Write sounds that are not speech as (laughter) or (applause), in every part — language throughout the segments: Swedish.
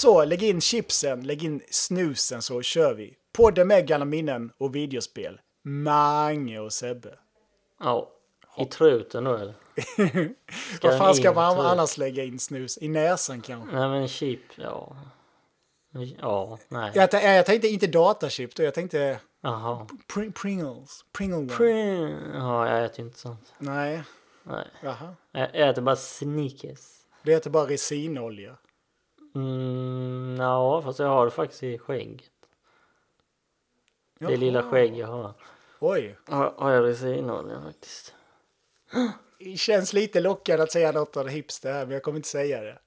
så, lägg in chipsen, lägg in snusen så kör vi. Podden med gamla minnen och videospel. Mange och Sebbe. Ja, i truten då eller? (laughs) Vad fan ska man jag. annars lägga in snus? I näsan kanske? Nej men chip, ja. Ja, nej. Jag, jag tänkte inte datachip då, jag tänkte Jaha. pr- Pringles. Pringle. Pring- Ja, jag äter inte sånt. Nej, Nej. jaha. Jag äter bara Snickers. Det heter bara resinolja. Mm, ja, fast jag har det faktiskt i skägget. Det lilla skägg jag har. Oj, Har, har jag resinolja faktiskt. det känns lite lockande att säga något det hipster här, men jag kommer inte säga det.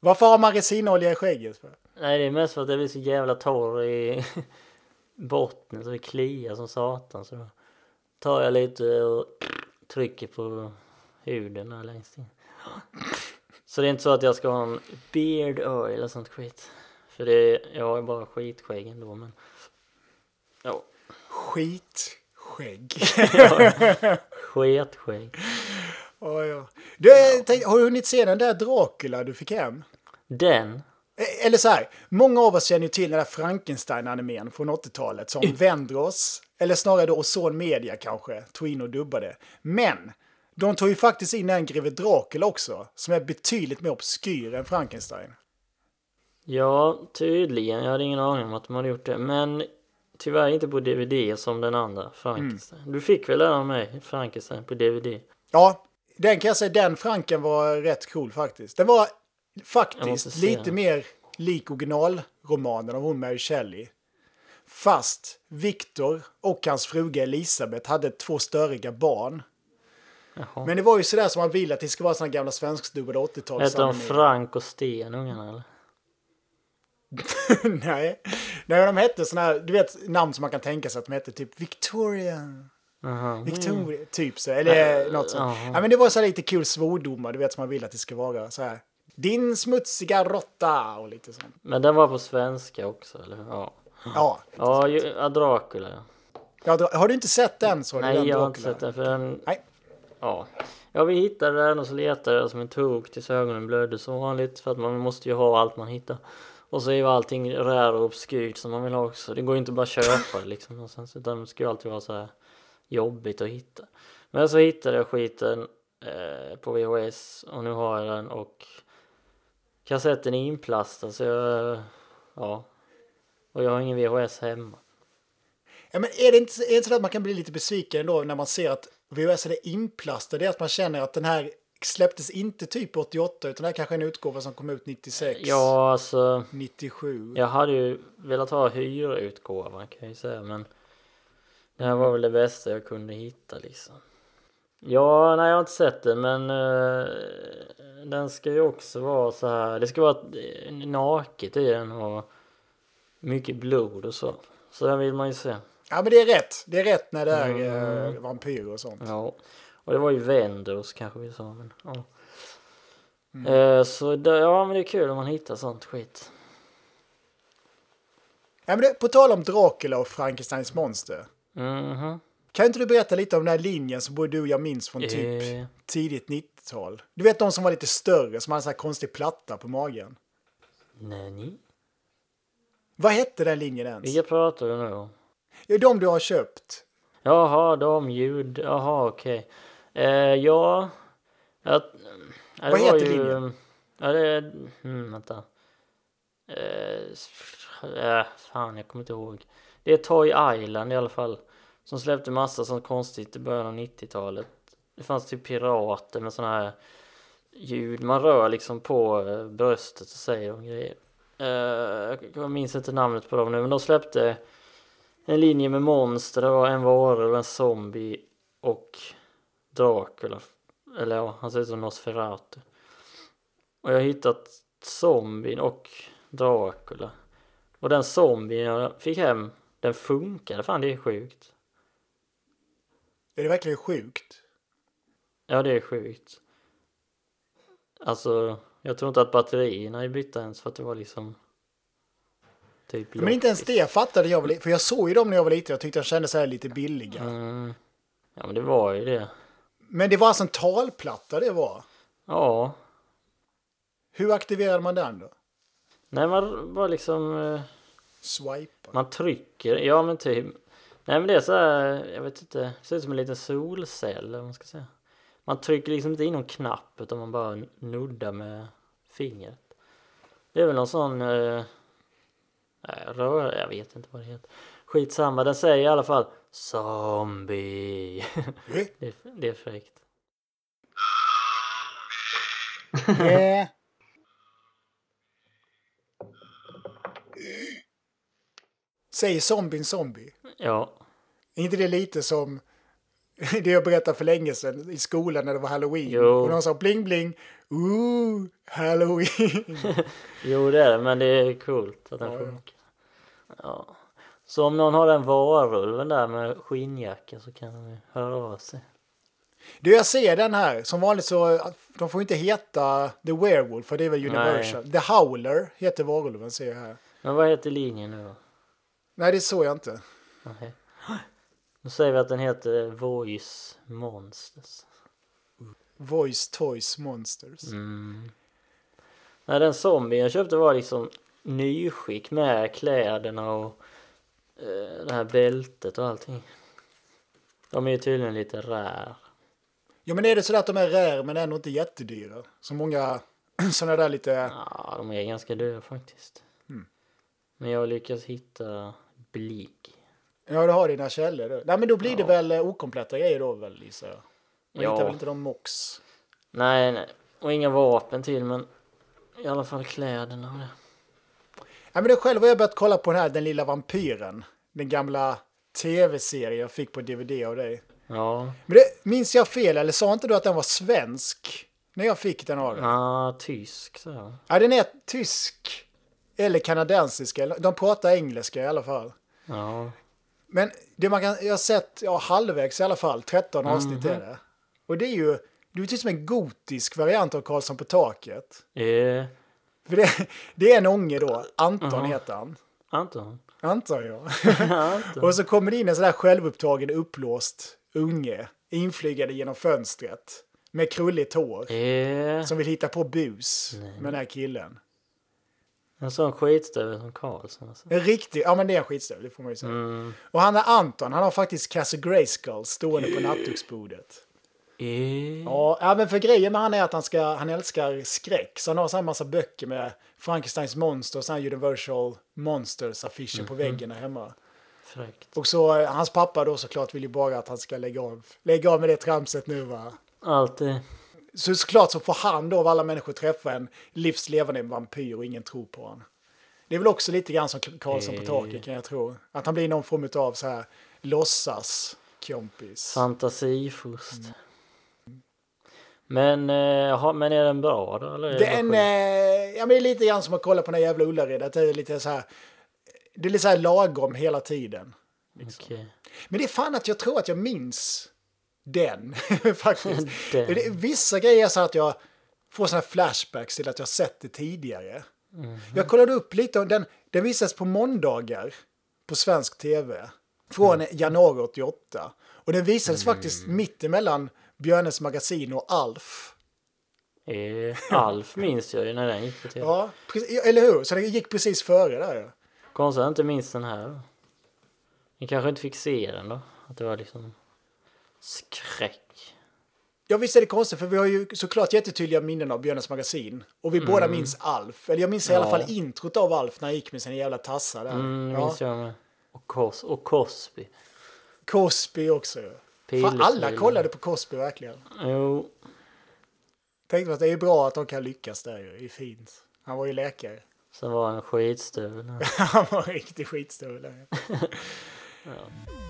Varför har man resinolja i skägget? För? Nej, det är mest för att det blir så jävla torr i (laughs) botten så det kliar som satan. Så då tar jag lite och trycker på huden här längst in. Så det är inte så att jag ska ha en beard oil eller sånt skit. För det är, jag har ju bara skitskägg ändå men... Ja, Skitskägg. (laughs) sketskägg. Oj, ja. Du, jag tänkte, har du hunnit se den där Dracula du fick hem? Den? Eh, Eller så här, många av oss känner ju till den där Frankenstein-animen från 80-talet som Vendros, eller snarare då Ozon Media kanske, tog in och dubbade. Men de tog ju faktiskt in en greve Dracula också, som är betydligt mer obskyr än Frankenstein. Ja, tydligen. Jag hade ingen aning om att de hade gjort det. Men tyvärr inte på DVD som den andra, Frankenstein. Du fick väl den av mig, Frankenstein, på DVD? Ja, den kan jag säga, den Franken var rätt cool faktiskt. Den var faktiskt lite den. mer lik originalromanen av hon Mary Shelley. Fast Victor och hans fruga Elisabeth hade två störiga barn. Jaha. Men det var ju sådär som man vill att det ska vara såna gamla svenskdubbade 80-tals Hette de Frank och Sten, ungarna eller? (laughs) Nej. Nej, de hette såna här, du vet namn som man kan tänka sig att de hette typ Victoria. Jaha. Victoria, typ så. Eller något sånt. ja. Men det var så här lite kul svordomar, du vet som man vill att det ska vara. Så här. Din smutsiga råtta och lite sånt. Men den var på svenska också, eller? Ja. Ja. Ja, Dracula. ja. har du inte sett den så? Nej, den jag har inte sett den för den... Nej. Ja. Ja, vi hittade den och så letade jag som en tok tills ögonen blödde som vanligt. För att man måste ju ha allt man hittar. Och så är ju allting rär och obskyrt som man vill ha också. Det går ju inte bara att köpa det liksom någonstans. Utan det ska ju alltid vara så här jobbigt att hitta. Men så hittade jag skiten eh, på VHS och nu har jag den och kassetten är inplastad så jag... Ja. Och jag har ingen VHS hemma. Ja, men är det inte, är det inte så att man kan bli lite besviken då när man ser att VHS är inplastad? Det är att man känner att den här släpptes inte typ 88 utan det här kanske är en utgåva som kom ut 96, Ja, alltså... 97. Jag hade ju velat ha hyrutgåvan kan jag ju säga men det här var väl det bästa jag kunde hitta liksom. Ja, nej jag har inte sett det men eh, den ska ju också vara så här. Det ska vara eh, naket i den och mycket blod och så. Så den vill man ju se. Ja, men det är rätt. Det är rätt när det är Mm. eh, vampyrer och sånt. Ja, och det var ju Vendors kanske vi sa men ja. Eh, så det, ja men det är kul om man hittar sånt skit. Ja, men det, på tal om Dracula och Frankensteins monster. Mhm. Kan inte du berätta lite om den här linjen som både du och jag minns från typ Eh. tidigt 90-tal? Du vet de som var lite större, som hade så här konstig platta på magen. Nej? Vad hette den linjen ens? Vilka pratar du nu om? Ja, de du har köpt. Jaha, de ljud. Jaha, okej. Eh, ja... ja det Vad heter ju, linjen? Ja, det är... Hmm, vänta. Eh, äh, fan, jag kommer inte ihåg. Det är Toy Island i alla fall. Som släppte massa sånt konstigt i början av 90-talet. Det fanns typ pirater med såna här ljud. Man rör liksom på eh, bröstet och säger de grejer. Eh, jag minns inte namnet på dem nu, men de släppte en linje med monster. Det var en varulv, en zombie och Dracula. Eller ja, han ser ut som Nosferatu. Och jag har hittat zombien och Dracula. Och den zombien jag fick hem, den funkade. Fan, det är sjukt. Är det verkligen sjukt? Ja, det är sjukt. Alltså, jag tror inte att batterierna är bytta ens för att det var liksom... Typ Men inte ens det fattade jag. För jag såg ju dem när jag var liten. Jag tyckte de kändes så här lite billiga. Mm. Ja, men det var ju det. Men det var alltså en talplatta det var. Ja. Hur aktiverade man den då? Nej, man var liksom... eh, Swipa. Man trycker, ja men typ. Nej men det är så här, jag vet inte, det ser ut som en liten solcell eller man ska säga. Man trycker liksom inte in någon knapp utan man bara nuddar med fingret. Det är väl någon sån, eh, rör, jag vet inte vad det heter. Skitsamma, den säger i alla fall zombie. Eh, (laughs) det, är, det är fräckt. (laughs) Säger zombien zombie? Ja, Är inte det lite som (laughs) det jag berättade för länge sedan i skolan när det var halloween? Jo. Och någon sa bling bling, ooh, halloween. (laughs) jo det är det, men det är coolt att den Ja, funkar. Ja. Så om någon har den varulven där med skinnjacka så kan de höra av sig. Du, jag ser den här. Som vanligt så, de får inte heta The Werewolf, för det är väl Universal. The Howler heter varulven, ser jag här. Men vad heter linjen nu då? Nej, det såg jag inte. Nej. Nu säger vi att den heter Voice Monsters. Voice Toys Monsters. Mm. Nej, den zombie jag köpte var liksom nyskick med kläderna och eh, det här bältet och allting. De är ju tydligen lite rär. Ja, men är det så att de är rare men ändå inte jättedyra? Som många (clears throat) sådana där lite... Ja, de är ganska dyra faktiskt. Men jag har lyckats hitta Blig. Ja, du har dina källor. då. Nej, men då blir det väl eh, okompletta grejer då väl, gissar jag. Man Ja. hittar väl inte de mox. Nej, nej. Och inga vapen till men i alla fall kläderna och det. Ja, men det själv har jag börjat kolla på den här Den lilla vampyren. Den gamla tv-serien jag fick på DVD av dig. Ja, Men det, minns jag fel, eller sa inte du att den var svensk? När jag fick den av dig? ah, tysk så. Ja, den är tysk. Eller kanadensisk. eller- De pratar engelska i alla fall. Ja, Men det man kan, jag har sett ja, halvvägs i alla fall. 13 avsnitt är det. Och det är ju det är typ som en gotisk variant av Karlsson på taket. eh, För det, det är en ånge då. Anton heter han. Anton. Anton ja. (laughs) Anton. Och så kommer det in en sån där självupptagen uppblåst unge. Inflygande genom fönstret. Med krulligt hår. Eh, Som vill hitta på bus med den här killen. En sån skitstövel som Karlsson alltså. En riktig, ja men det är en skitstövel, det får man ju säga. Mm. Och han är Anton, han har faktiskt Cassie Grayskull stående på nattduksbordet. Eh, Ja, men för grejen med han är att han, ska, han älskar skräck. Så han har så här massa böcker med Frankensteins monster och här Universal Monsters affischer på väggen där hemma. fräckt. Och så eh, hans pappa då såklart vill ju bara att han ska lägga av, lägga av med det tramset nu va. Alltid. Så såklart så får han då av alla människor träffa en livslevande vampyr och ingen tror på honom. Det är väl också lite grann som Karlsson på Eh. taket kan jag tro. Att han blir någon form av så här låtsas kompis. Fantasifost. Men, eh, men är den bra då? Eller är Det bara är, en, skit? eh, ja, men det är lite grann som att kolla på den jävla Ullared. Att det är lite så här. Det är lite så här lagom hela tiden. Okej. Men det är fan att jag tror att jag minns den (laughs) faktiskt. (laughs) Den. Det, vissa grejer så att jag får såna här flashbacks till att jag sett det tidigare. Mhm. Jag kollade upp lite och den, den visas på måndagar på svensk tv. Från Mm. januari 88. Och den visades faktiskt mitt emellan Björnes magasin och Alf. Eh, Alf minns jag ju när den gick på tv. Ja, eller hur? Så den gick precis före där. Ja. Konstigt att jag inte minns den här. Ni kanske inte fick se den då? Att det var liksom skräck. Ja, visst är det konstigt för vi har ju såklart jättetydliga minnen av Björnes magasin. Och vi båda minns Alf. Eller jag minns i alla Mm. Ja. fall introt av Alf när han gick med sina jävla tassar där. Mm, ja. minns jag med. Och, Cos och Cosby. Cosby också. ja. Fan, alla kollade på Cosby verkligen. Jo, Tänkte att det är bra att de kan lyckas där ju. Det är fint. Han var ju läkare. sen var han en skitstövel. (laughs) Han var en riktig skitstövel. Ja, (laughs) (laughs)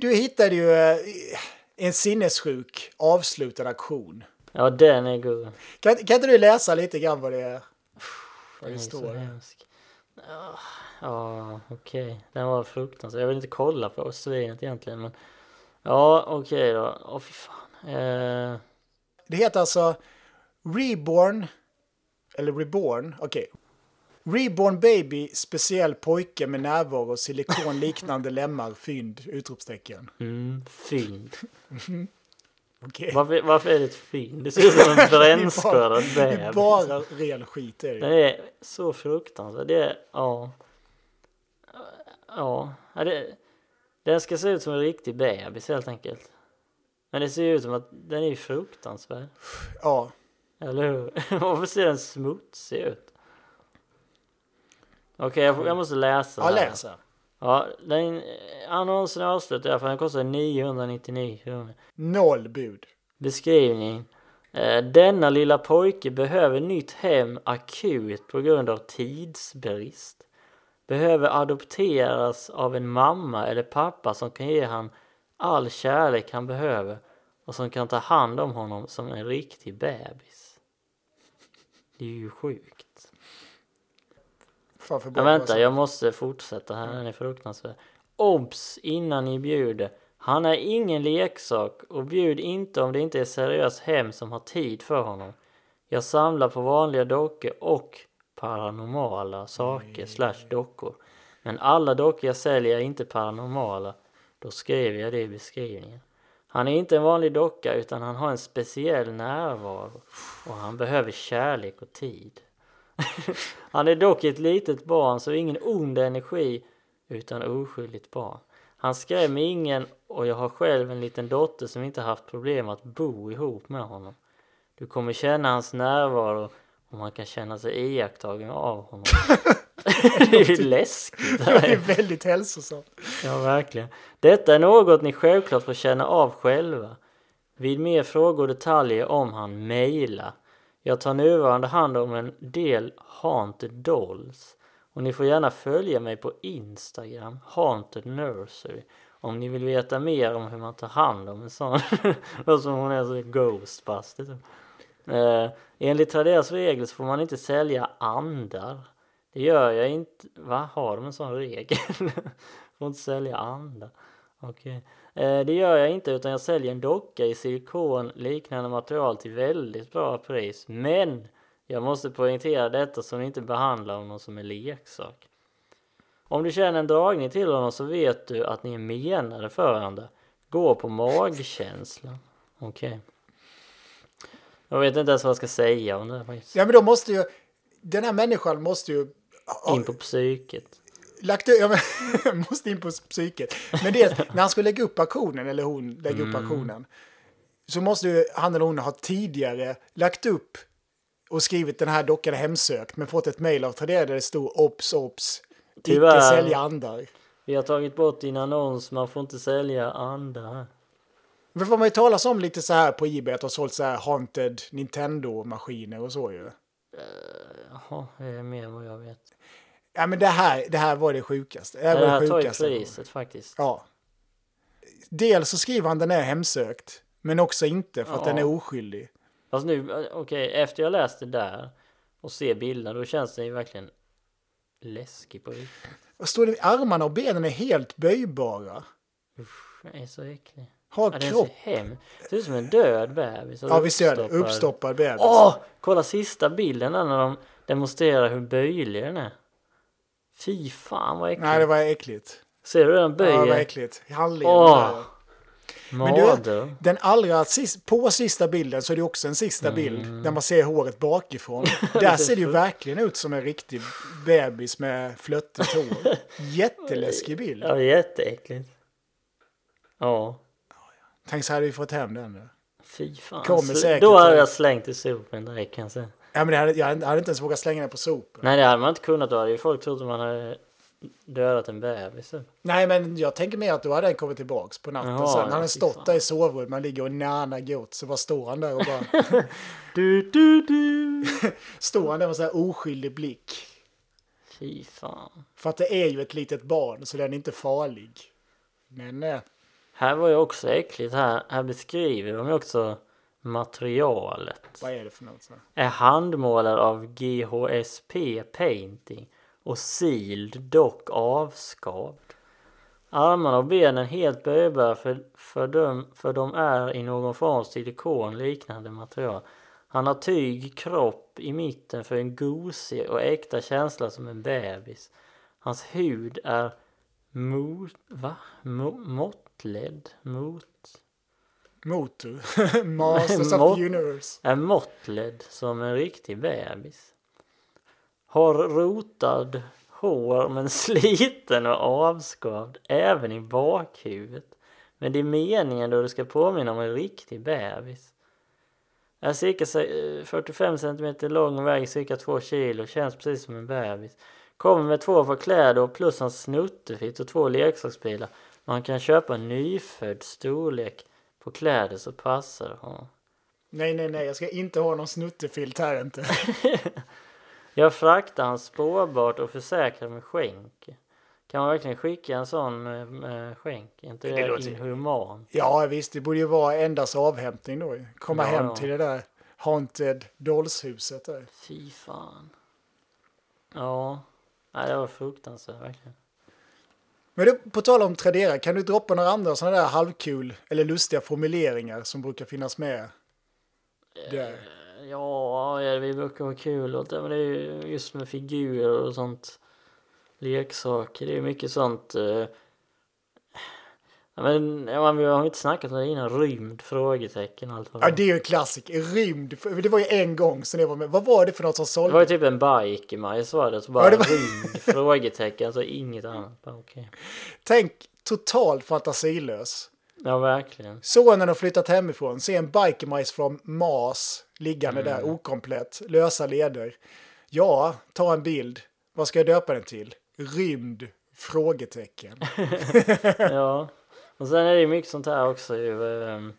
Du hittade ju eh, en sinnessjuk avslutad aktion. Ja, den är god. Kan, kan inte du läsa lite grann vad det är? Vad det är står? Ja, Ja, okej. Den var fruktansvärd. Jag vill inte kolla på svinet egentligen, men... Ja, okej då. Åh, fy fan. Eh, Det heter alltså Reborn, eller Reborn, okej. Reborn Baby, speciell pojke med närvaro, silikonliknande lemmar, fynd, utropstecken. mm, fynd. Okej. Varför, varför är det ett fynd? Det ser ut som en (laughs) brännskörad Det är bebis. bara ren skit är Den det. är så fruktansvärd. Det är, ja. Ja, det, den ska se ut som en riktig bebis helt enkelt. Men det ser ju ut som att den är fruktansvärd. Ja. Eller hur? (laughs) Varför ser den smutsig ut? Okej, jag, får- jag måste läsa. Ja, läs. Ja, den, annonsen är avslutad fall. Den kostar 999 kronor. Noll bud. Beskrivning. Eh, Denna lilla pojke behöver nytt hem akut på grund av tidsbrist. Behöver adopteras av en mamma eller pappa som kan ge han all kärlek han behöver och som kan ta hand om honom som en riktig bebis. Det är ju sjukt. Fan för Men vänta, jag måste fortsätta här. Den är fruktansvärd. Obs! Innan ni bjuder. Han är ingen leksak och bjud inte om det inte är seriöst hem som har tid för honom. Jag samlar på vanliga dockor och paranormala saker slash dockor. Men alla dockor jag säljer är inte paranormala. Då skrev jag det i beskrivningen. Han är inte en vanlig docka utan han har en speciell närvaro och han behöver kärlek och tid. (laughs) Han är dock ett litet barn så ingen ond energi utan oskyldigt barn. Han skrämmer ingen och jag har själv en liten dotter som inte haft problem att bo ihop med honom. Du kommer känna hans närvaro och man kan känna sig iakttagen av honom. (laughs) det är ju läskigt. Det är väldigt hälsosamt. Ja, verkligen. Detta är något ni självklart får känna av själva. Vid mer frågor och detaljer om han mejla. Jag tar nuvarande hand om en del Haunted Dolls. Och ni får gärna följa mig på Instagram, Haunted Nursery. Om ni vill veta mer om hur man tar hand om en sån. (laughs) Som hon är så ghostbuster typ. Eh, enligt Traderas regler så får man inte sälja andar. Det gör jag inte. Va? Har de en sån regel? (laughs) får inte sälja andar. Okej. Okay det gör jag inte utan jag säljer en docka i silikon liknande material till väldigt bra pris. Men jag måste poängtera detta så ni inte behandlar honom som en leksak. Om du känner en dragning till honom så vet du att ni är menade för varandra. Gå på magkänslan. Okej. Jag vet inte ens vad jag ska säga om det här faktiskt. Ja, men då måste ju... Den här människan måste ju... ha- In på psyket. Lagt (laughs) ja, men, måste in på psyket. Men det, när han ska lägga upp aktionen, eller hon lägger upp aktionen, så måste ju han eller hon ha tidigare lagt upp och skrivit den här dockan är hemsökt, men fått ett mejl av Tradera där det stod obs, obs, icke sälja andar. Vi har tagit bort din annons, man får inte sälja andra. Det får man ju talas om lite så här på Ebay, att de har sålt så här haunted Nintendo-maskiner och så ju. Jaha, det är mer vad jag vet. Ja, men det här, det här var det sjukaste. Det här Det här det tar ju sjukaste. priset faktiskt. Ja. Dels så skriver han den är hemsökt, men också inte för att Ja. den är oskyldig. Fast nu, okej, efter jag läste det där och ser bilderna, då känns den ju verkligen läskig på riktigt. Vad står det? Armarna och benen är helt böjbara. Usch, den är så äcklig. Har Ja, kropp. Det ser ut som en död bebis. Ja, visst gör det. Uppstoppad bebis. Åh! Kolla sista bilden där när de demonstrerar hur böjlig den är. Fy fan vad äckligt. Nej, det var äckligt. Ser du den Ja, det var äckligt. Handleden Åh! Men du, den allra sist, på sista bilden så är det också en sista bild Mm. där man ser håret bakifrån. (laughs) Där ser det ju verkligen ut som en riktig bebis med flöttigt hår. Jätteläskig (laughs) bild. Ja, jätteäckligt. Ja. Tänk så hade vi fått hem den nu. Fy fan. Kommer säkert Då hade jag slängt i sopen direkt kan jag säga. Ja, men det hade, jag hade inte ens vågat slänga den på sopen. Nej det hade man inte kunnat. Då hade ju folk trott att man hade dödat en bebis. typ. Nej, men jag tänker mer att då hade den kommit tillbaks på natten Jaha, sen. Han hade stått där i sovrummet, man ligger och närnar gott. Så bara står han där och bara... (laughs) Du, du, du. (laughs) står han där med så här oskyldig blick. Fy fan. För att det är ju ett litet barn, så den är inte farlig. Men eh, Här var ju också äckligt. Här, här beskriver de ju också materialet. Vad är det för något? Så? Är handmålad av GHSP Painting och sealed dock avskavd. Armarna och benen helt böjbara för, för, dem, för de är i någon form silikon liknande material. Han har tyg kropp i mitten för en gosig och äkta känsla som en bebis. Hans hud är mot, va? Mo, måttledd? Mot, Motor. Masters of the Universe. är måttledd som en riktig bebis. Har rotad hår men (laughs) sliten och avskavd även i bakhuvudet. Men det är meningen då det ska påminna om en riktig bebis. Är cirka se- eh, 45 cm lång och väger cirka 2 kilo. Känns precis som en bebis. Kommer med två par kläder och plus en snuttefitt och två leksaksbilar. Man kan köpa en nyfödd storlek på kläder så passar honom. Nej, nej, nej. Jag ska inte ha någon snuttefilt här inte. (laughs) Jag fraktar han spårbart och försäkrar med skänk. Kan man verkligen skicka en sån med, med skänk? Inte Det det, låter- inhumant? Ja, visst. Det borde ju vara endast avhämtning då. Komma Ja, hem ja. till det där Haunted Dolls-huset där. Fy fan. Ja. Nej, det var fruktansvärt verkligen. Men du, på tal om Tradera, kan du droppa några andra sådana där halvkul eller lustiga formuleringar som brukar finnas med? Där. Eh, ja, ja, vi brukar ha kul. Och det, men det är just med figurer och sånt. Leksaker. Det är mycket sånt. Eh, men ja, men vi har inte snackat om det innan. Rymd? Frågetecken. Allt vad Ja, det är ju en klassiker. Rymd. För Det var ju en gång som jag var med. Vad var det för något som Det var sålde? ju typ en bajkemajs var det. Så bara Ja, det var- rymd? Frågetecken. Alltså inget annat. Bara, okej. Tänk totalt fantasilös. Ja, verkligen. Så när de flyttat hemifrån, se en bikermajs från Mars liggande Mm. där okomplett, lösa leder. Ja, ta en bild. Vad ska jag döpa den till? Rymd? Frågetecken. (laughs) Ja. Och sen är det ju mycket sånt här också ju. ehm,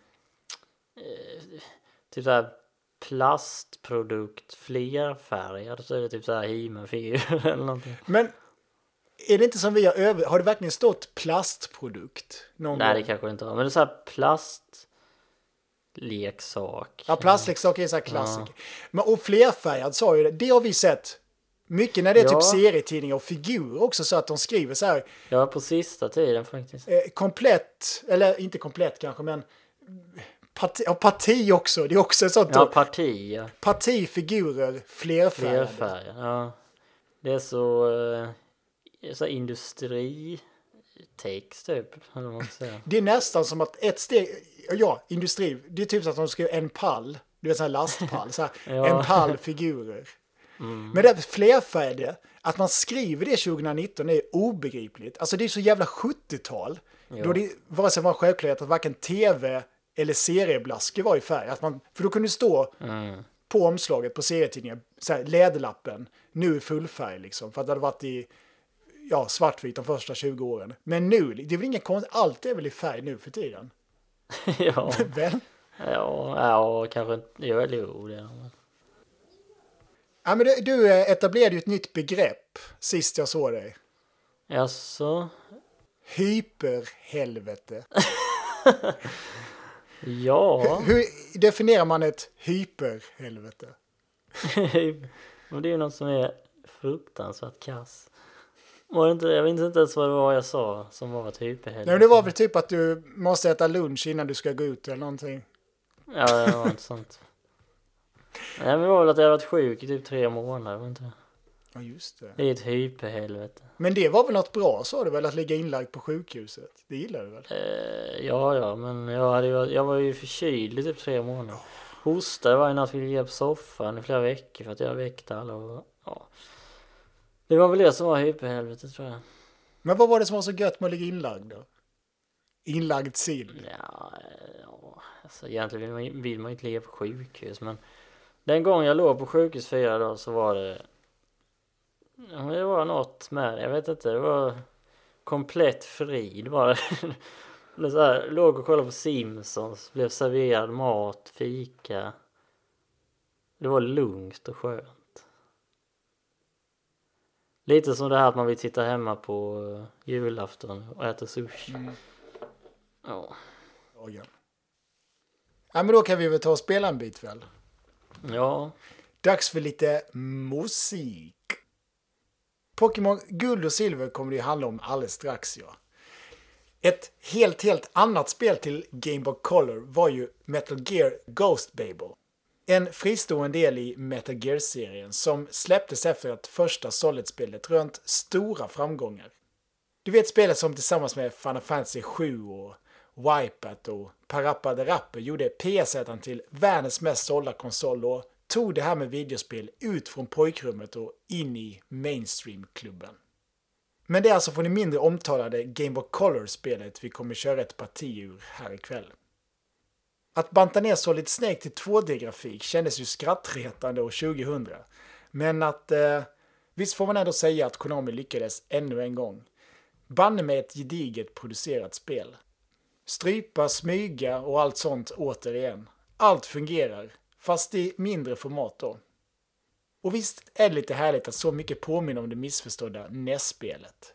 eh, typ såhär plastprodukt, flerfärgad. Så är det typ såhär He-Man-figur (laughs) eller någonting. Men är det inte som vi har över... Har det verkligen stått plastprodukt? Någon Nej, det gång? kanske inte har. Men det är såhär plastleksak. Ja, plastleksaker är så här klassiker. Men, och flerfärgad sa ju det. Det har vi sett. Mycket när det är Ja. typ serietidningar och figurer också så att de skriver så här Ja, på sista tiden faktiskt. eh, komplett, eller inte komplett kanske men parti, ja, parti också. Det är också ett sånt Ja, parti, ja. parti figurer flerfärgade. Flerfärger, ja. Det är så, eh, så här industritext typ. Det är nästan som att ett steg, ja industri, det är typ så att de skriver en pall, du vet sån här lastpall, så här, (laughs) Ja. en pall figurer. Men det här flerfärgade, att man skriver det 2019 är obegripligt. Alltså det är så jävla 70-tal. Då det vare sig var en självklarhet att varken tv eller serieblaskor var i färg. Att man, för då kunde det stå Mm. på omslaget på serietidningen, så här, läderlappen, nu i fullfärg liksom. För att det hade varit i ja, svartvit de första 20 åren. Men nu, det är väl ingen konst, allt är väl i färg nu för tiden? (laughs) ja, (laughs) Väl? ja, ja, kanske inte, jo, det är det. Ja, men du, du eh, etablerade ju ett nytt begrepp sist jag såg dig. Jaså? Hyperhelvete. (laughs) Ja, Hur definierar man ett hyperhelvete? (laughs) men det är ju något som är fruktansvärt kass. Var det inte, jag vet inte ens vad det var jag sa som var ett Nej, hyperhelvete. men det var väl typ att du måste äta lunch innan du ska gå ut eller någonting. Ja, det var inte (laughs) sånt. Nej, men det var väl att jag varit sjuk i typ tre månader, var inte? Ja, just det. Det är ett hyperhelvete. Men det var väl något bra sa du väl, att ligga inlagd på sjukhuset? Det gillar du väl? Eh, ja, ja, men jag, hade ju, jag var ju förkyld i typ tre månader. Hostade varje natt, ville ligga på soffan i flera veckor för att jag väckte alla och ja. Det var väl det som var hyperhelvetet tror jag. Men vad var det som var så gött med att ligga inlagd då? Inlagd sill? Ja, eh, ja alltså egentligen vill man, vill man inte ligga på sjukhus men den gången jag låg på sjukhus fyra dagar så var det ja, men det var något med det, jag vet inte, det var komplett frid bara. (laughs) Så här, låg och kollade på Simpsons, blev serverad mat, fika. Det var lugnt och skönt. Lite som det här att man vill sitta hemma på eh, julafton och äta sushi. Ja. Dagen. Ja, men då kan vi väl ta och spela en bit väl? Ja. Dags för lite musik. Pokémon Guld och Silver kommer det ju handla om alldeles strax ja. Ett helt, helt annat spel till Game Boy Color var ju Metal Gear Ghost Babel. En fristående del i Metal Gear-serien som släpptes efter att första Solid-spelet rönt stora framgångar. Du vet spelet som tillsammans med Final Fantasy 7 och Wipeout och Parappa the Rapper gjorde PS1 till världens mest sålda konsol och tog det här med videospel ut från pojkrummet och in i mainstream-klubben. Men det är alltså från det mindre omtalade Game Boy Color-spelet vi kommer köra ett parti ur här ikväll. Att banta ner Solid Snake till 2D-grafik kändes ju skrattretande år 2000. Men att... Eh, visst får man ändå säga att Konami lyckades ännu en gång. Banne med ett gediget producerat spel. Strypa, smyga och allt sånt återigen. Allt fungerar, fast i mindre format då. Och visst är det lite härligt att så mycket påminner om det missförstådda NES-spelet.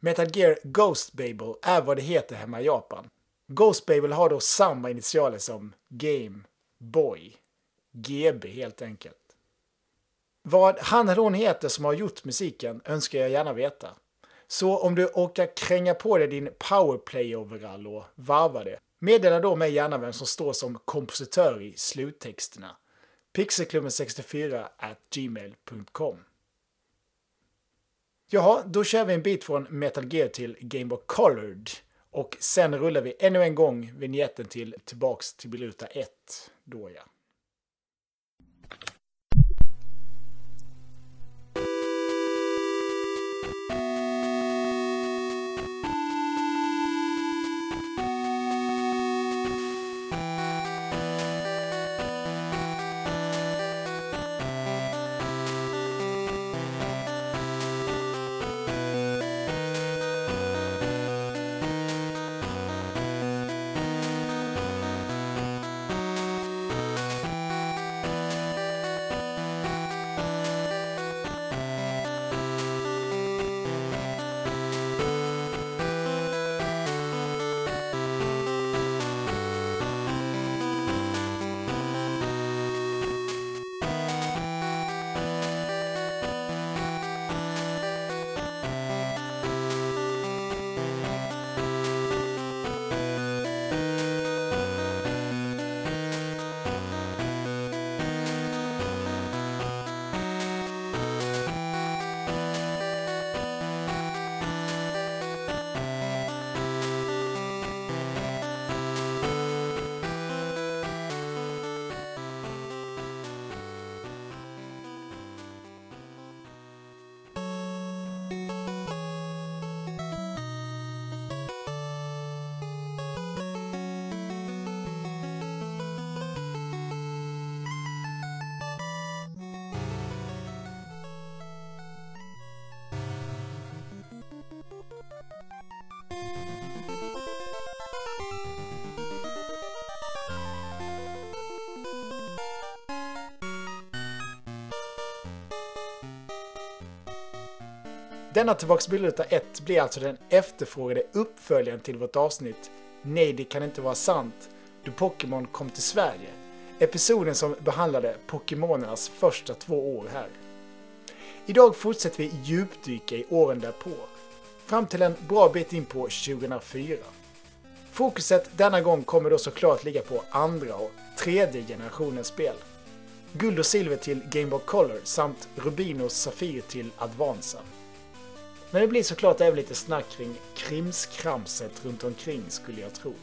Metal Gear Ghost Babel är vad det heter hemma i Japan. Ghost Babel har då samma initialer som Game Boy. GB helt enkelt. Vad han eller hon heter som har gjort musiken önskar jag gärna veta. Så om du orkar kränga på dig din powerplay-overall och varva det, meddela då mig gärna vem som står som kompositör i sluttexterna. pixelklubben64gmail.com Jaha, då kör vi en bit från Metal Gear till Game Boy Colored. Och sen rullar vi ännu en gång vignetten till Tillbaks till Biluta 1. Då ja. Denna Tillbaks 1 blir alltså den efterfrågade uppföljaren till vårt avsnitt Nej, det kan inte vara sant, då Pokémon kom till Sverige. Episoden som behandlade Pokémonernas första två år här. Idag fortsätter vi djupdyka i åren därpå, fram till en bra bit in på 2004. Fokuset denna gång kommer då såklart ligga på andra och tredje generationens spel. Guld och silver till Game Boy Color samt Rubin och Safir till Advanza. Men det blir såklart även lite snack kring krimskramset runt omkring skulle jag tro.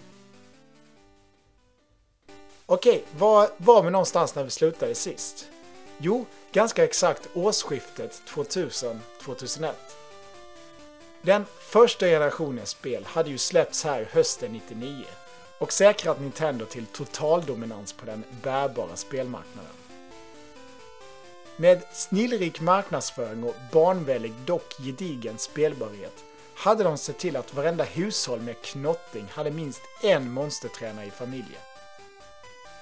Okej, var var vi någonstans när vi slutade sist? Jo, ganska exakt årsskiftet 2000-2001. Den första generationens spel hade ju släppts här hösten 99 och säkrat Nintendo till totaldominans på den bärbara spelmarknaden. Med snillrik marknadsföring och barnvänlig dock gedigen spelbarhet hade de sett till att varenda hushåll med knotting hade minst en monstertränare i familjen.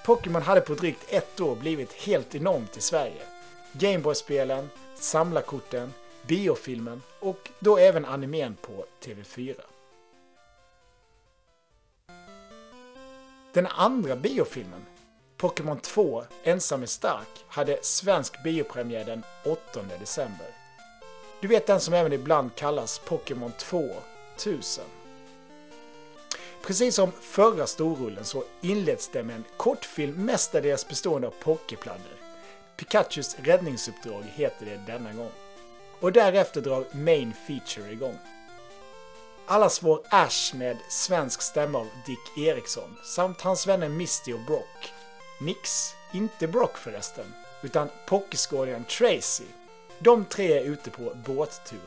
Pokémon hade på drygt ett år blivit helt enormt i Sverige. Gameboy-spelen, samlarkorten, biofilmen och då även animen på TV4. Den andra biofilmen, Pokémon 2 Ensam är stark, hade svensk biopremiär den 8 december. Du vet den som även ibland kallas Pokémon 2 1000. Precis som förra storrullen så inleds det med en kortfilm mestadels bestående av poképladdor. Pikachus räddningsuppdrag heter det denna gång. Och därefter drar Main Feature igång. Allas vår Ash med svensk stämma av Dick Eriksson samt hans vänner Misty och Brock. Nix, inte Brock förresten, utan pokéskådisen Tracy. De tre är ute på båttur,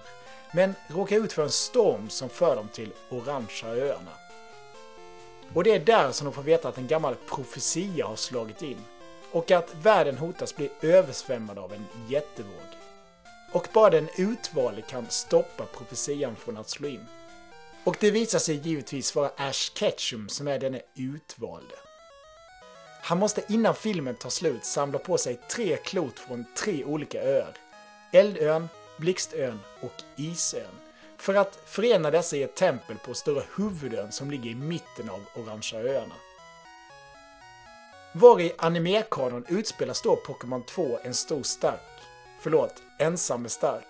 men råkar ut för en storm som för dem till Orangea öarna. Och det är där som de får veta att en gammal profetia har slagit in och att världen hotas bli översvämmad av en jättevåg. Och bara den utvalde kan stoppa profetian från att slå in. Och det visar sig givetvis vara Ash Ketchum som är denne utvalde. Han måste innan filmen tar slut samla på sig tre klot från tre olika öar. Eldön, Blixtön och Isön. För att förena dessa i ett tempel på Stora Huvudön som ligger i mitten av Orangea öarna. Var i animekanon utspelas då Pokémon 2 En stor stark? Förlåt, ensam är stark?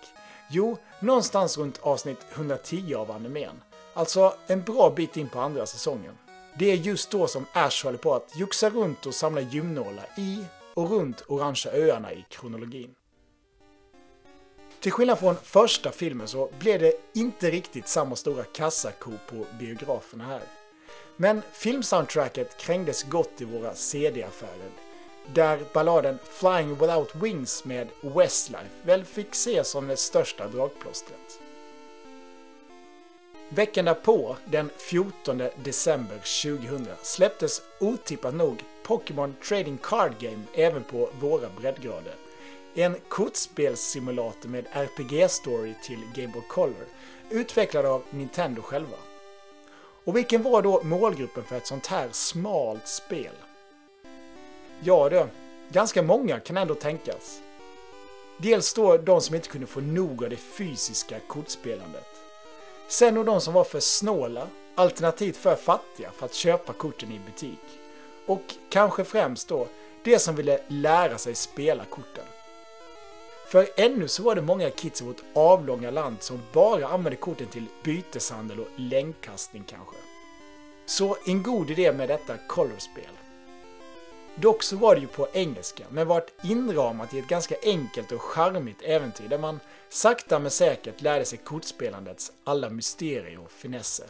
Jo, någonstans runt avsnitt 110 av animen. Alltså en bra bit in på andra säsongen. Det är just då som Ash håller på att juxa runt och samla gymnålar i och runt Orangea öarna i kronologin. Till skillnad från första filmen så blev det inte riktigt samma stora kassako på biograferna här. Men filmsoundtracket krängdes gott i våra CD-affärer. Där balladen Flying Without Wings med Westlife väl fick ses som det största dragplåstret. Veckan därpå, den 14 december 2000, släpptes otippat nog Pokémon Trading Card Game även på våra breddgrader. En kortspelssimulator med RPG-story till Game Boy Color, utvecklad av Nintendo själva. Och vilken var då målgruppen för ett sånt här smalt spel? Ja du, ganska många kan ändå tänkas. Dels då de som inte kunde få nog av det fysiska kortspelandet. Sen och de som var för snåla, alternativt för fattiga för att köpa korten i butik. Och kanske främst då de som ville lära sig spela korten. För ännu så var det många kids i vårt avlånga land som bara använde korten till byteshandel och länkkastning kanske. Så en god idé med detta colorspel. Dock så var det ju på engelska, men var inramat i ett ganska enkelt och charmigt äventyr där man sakta men säkert lärde sig kortspelandets alla mysterier och finesser.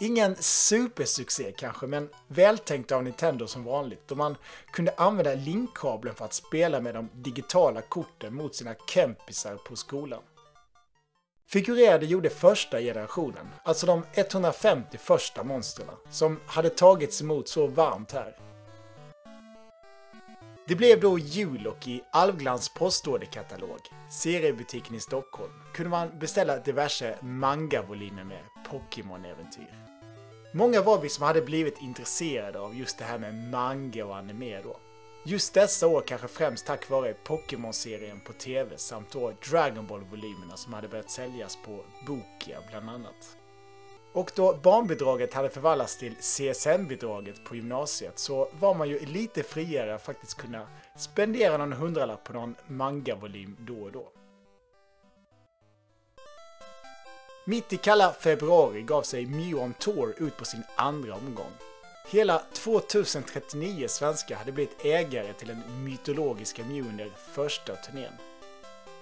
Ingen supersuccé kanske, men vältänkt av Nintendo som vanligt då man kunde använda linkkabeln för att spela med de digitala korten mot sina kompisar på skolan. Figurerade gjorde första generationen, alltså de 150 första monstren, som hade tagits emot så varmt här. Det blev då jul och i Alvglans postorderkatalog, seriebutiken i Stockholm, kunde man beställa diverse manga-volymer med Pokémon-äventyr. Många var vi som hade blivit intresserade av just det här med manga och anime då. Just dessa år kanske främst tack vare Pokémon-serien på TV samt då Dragon Ball-volymerna som hade börjat säljas på Bokia bland annat. Och då barnbidraget hade förvandlats till CSN-bidraget på gymnasiet så var man ju lite friare att faktiskt kunna spendera någon hundralapp på någon mangavolym då och då. Mitt i kalla februari gav sig Mew on Tour ut på sin andra omgång. Hela 2039 svenskar hade blivit ägare till den mytologiska Mew under första turnén.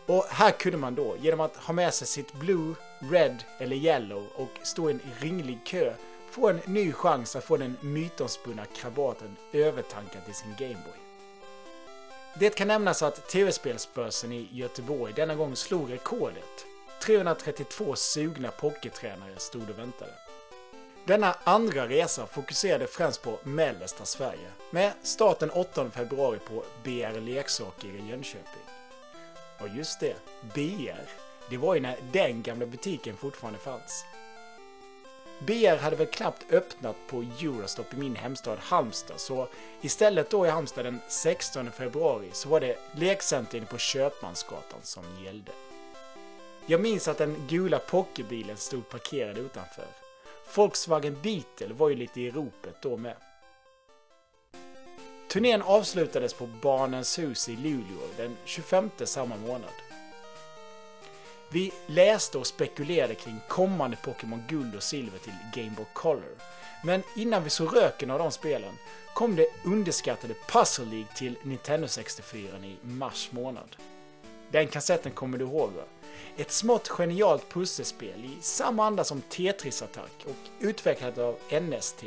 Och här kunde man då, genom att ha med sig sitt Blue, Red eller Yellow och stå i en ringlig kö, få en ny chans att få den mytomspunna krabaten övertankad till sin Gameboy. Det kan nämnas att tv-spelsbörsen i Göteborg denna gång slog rekordet 332 sugna pokertränare stod och väntade. Denna andra resa fokuserade främst på mellersta Sverige med starten 8 februari på BR Leksaker i Jönköping. Ja, just det, BR, det var ju när den gamla butiken fortfarande fanns. BR hade väl knappt öppnat på Eurostop i min hemstad Halmstad så istället då i Halmstad den 16 februari så var det lekcenter på Köpmansgatan som gällde. Jag minns att den gula pokerbilen stod parkerad utanför. Volkswagen Beetle var ju lite i ropet då med. Turnén avslutades på Barnens hus i Luleå den 25 samma månad. Vi läste och spekulerade kring kommande Pokémon Guld och Silver till Game Boy Color. Men innan vi såg röken av de spelen kom det underskattade Puzzle League till Nintendo 64 i mars månad. Den kassetten kommer du ihåg va? Ett smått genialt pusselspel i samma anda som Tetris Attack och utvecklat av NST,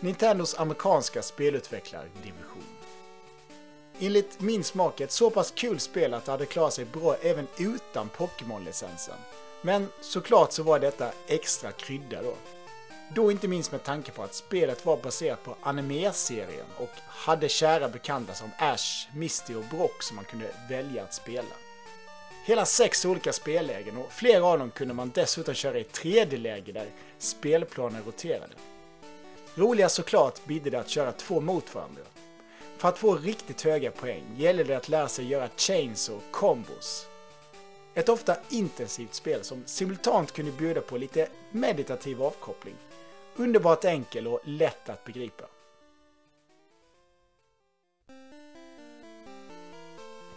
Nintendos amerikanska spelutvecklardivision. Enligt min smak ett så pass kul spel att det hade klarat sig bra även utan Pokémon-licensen. Men såklart så var detta extra krydda då. Då inte minst med tanke på att spelet var baserat på anime-serien och hade kära bekanta som Ash, Misty och Brock som man kunde välja att spela. Hela sex olika spellägen och flera av dem kunde man dessutom köra i 3D-läge där spelplanen roterade. Roligast såklart bidde det att köra två mot varandra. För att få riktigt höga poäng gäller det att lära sig göra chains och combos. Ett ofta intensivt spel som simultant kunde bjuda på lite meditativ avkoppling. Underbart enkel och lätt att begripa.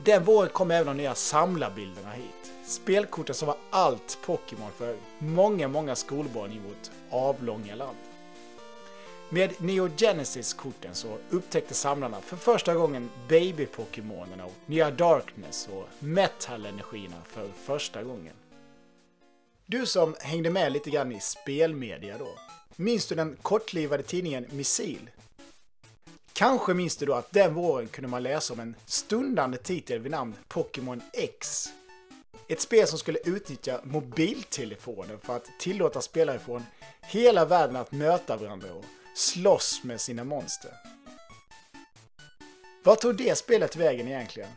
Den våren kom även de nya samlarbilderna hit. Spelkorten som var allt Pokémon för många, många skolbarn i vårt avlånga land. Med Neo Genesis-korten så upptäckte samlarna för första gången Baby-Pokémonerna och nya Darkness och Metal-energierna för första gången. Du som hängde med lite grann i spelmedia då. Minns du den kortlivade tidningen Missil? Kanske minns du då att den våren kunde man läsa om en stundande titel vid namn Pokémon X. Ett spel som skulle utnyttja mobiltelefonen för att tillåta spelare från hela världen att möta varandra och slåss med sina monster. Vad tog det spelet vägen egentligen?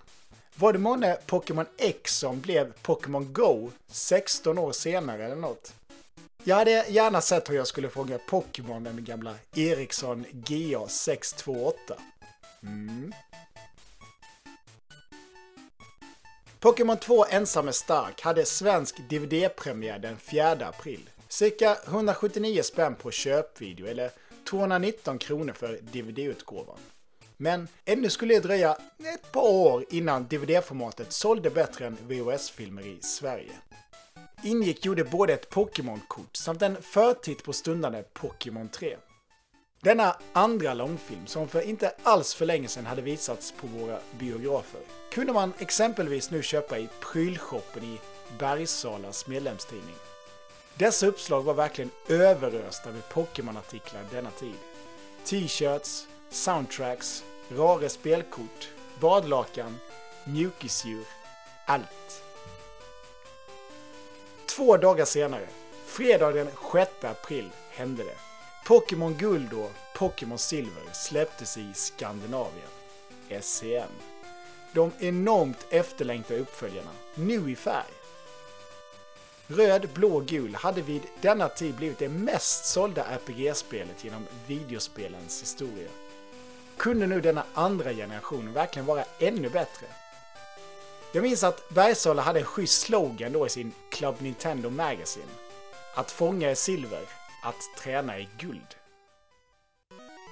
Var det månne Pokémon X som blev Pokémon Go 16 år senare eller något? Jag hade gärna sett hur jag skulle fånga Pokémon med min gamla Ericsson GA 628. Mm. Pokémon 2 Ensam är stark hade svensk DVD-premiär den 4 april. Cirka 179 spänn på köpvideo eller 219 kronor för DVD-utgåvan. Men ännu skulle det dröja ett par år innan DVD-formatet sålde bättre än VHS-filmer i Sverige. Ingick gjorde både ett Pokémon-kort samt en förtitt på stundande Pokémon 3. Denna andra långfilm, som för inte alls för länge sedan hade visats på våra biografer, kunde man exempelvis nu köpa i prylshoppen i Bergsalas medlemstidning. Dessa uppslag var verkligen överösta med Pokémon-artiklar denna tid. T-shirts, soundtracks, rara spelkort, badlakan, mjukisdjur, allt. Två dagar senare, fredag den 6 april, hände det. Pokémon Guld och Pokémon Silver släpptes i Skandinavien. SCN. De enormt efterlängtade uppföljarna, nu i färg. Röd, blå, gul hade vid denna tid blivit det mest sålda RPG-spelet genom videospelens historia. Kunde nu denna andra generation verkligen vara ännu bättre? Jag minns att Bergsala hade en schysst slogan då i sin Club Nintendo Magazine. Att fånga är silver, att träna är guld.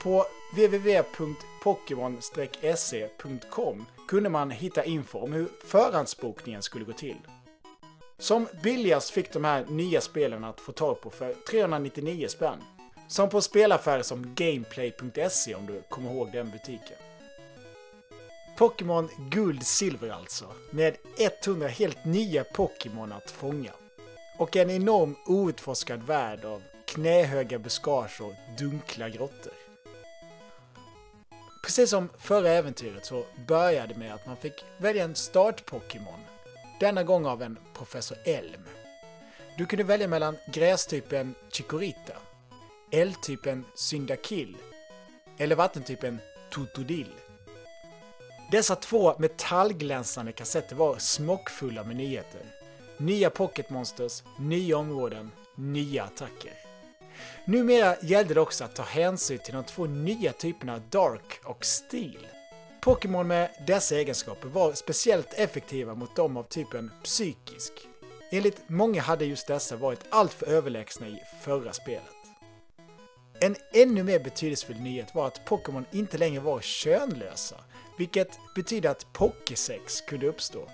På www.pokemon-se.com kunde man hitta info om hur förhandsbokningen skulle gå till. Som billigast fick de här nya spelen att få tag på för 399 spänn. Som på spelaffärer som Gameplay.se om du kommer ihåg den butiken. Pokémon Guld Silver alltså, med 100 helt nya Pokémon att fånga. Och en enorm outforskad värld av knähöga buskage och dunkla grottor. Precis som förra äventyret så började med att man fick välja en start-Pokémon. Denna gång av en Professor Elm. Du kunde välja mellan grästypen Chikorita, eldtypen Syndakill eller vattentypen Totodil. Dessa två metallglänsande kassetter var smockfulla med nyheter. Nya Pocketmonsters, nya områden, nya attacker. Numera gällde det också att ta hänsyn till de två nya typerna Dark och Steel. Pokémon med dessa egenskaper var speciellt effektiva mot dem av typen Psykisk. Enligt många hade just dessa varit alltför överlägsna i förra spelet. En ännu mer betydelsefull nyhet var att Pokémon inte längre var könlösa, vilket betyder att Pokésex kunde uppstå.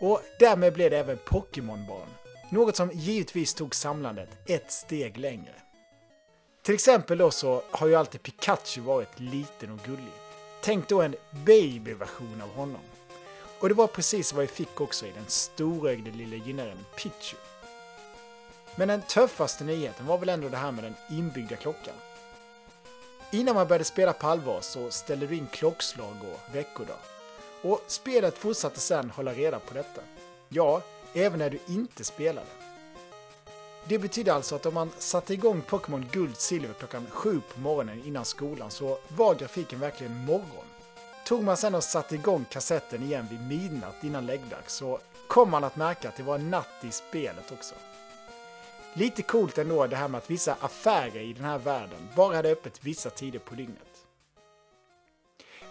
Och därmed blev det även Pokémonbarn, något som givetvis tog samlandet ett steg längre. Till exempel då så har ju alltid Pikachu varit liten och gullig. Tänk då en babyversion av honom. Och det var precis vad vi fick också i den storögde lille gynnaren Pichu. Men den tuffaste nyheten var väl ändå det här med den inbyggda klockan. Innan man började spela på allvar så ställde du in klockslag och veckodag. Och spelet fortsatte sedan hålla reda på detta. Ja, även när du inte spelade. Det betyder alltså att om man satte igång Pokémon Guld Silver klockan 7 på morgonen innan skolan så var grafiken verkligen morgon. Tog man sen och satte igång kassetten igen vid midnatt innan läggdags så kom man att märka att det var natt i spelet också. Lite coolt ändå det här med att vissa affärer i den här världen bara hade öppet vissa tider på dygnet.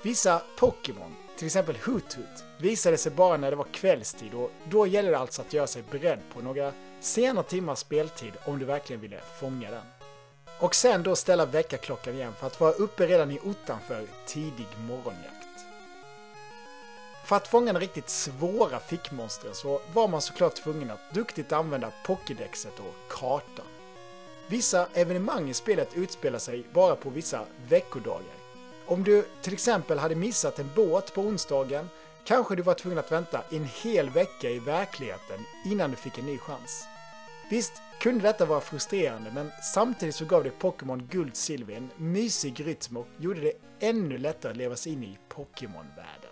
Vissa Pokémon, till exempel Hoothoot, visade sig bara när det var kvällstid och då gäller det alltså att göra sig beredd på några sena timmars speltid om du verkligen ville fånga den. Och sen då ställa väckarklockan igen för att vara uppe redan i ottan för tidig morgonjakt. För att fånga den riktigt svåra fickmonstren så var man såklart tvungen att duktigt använda Pokédexet och kartan. Vissa evenemang i spelet utspelar sig bara på vissa veckodagar. Om du till exempel hade missat en båt på onsdagen kanske du var tvungen att vänta en hel vecka i verkligheten innan du fick en ny chans. Visst kunde detta vara frustrerande men samtidigt så gav det Pokémon Guld Silver en mysig rytm och gjorde det ännu lättare att leva sig in i Pokémon-världen.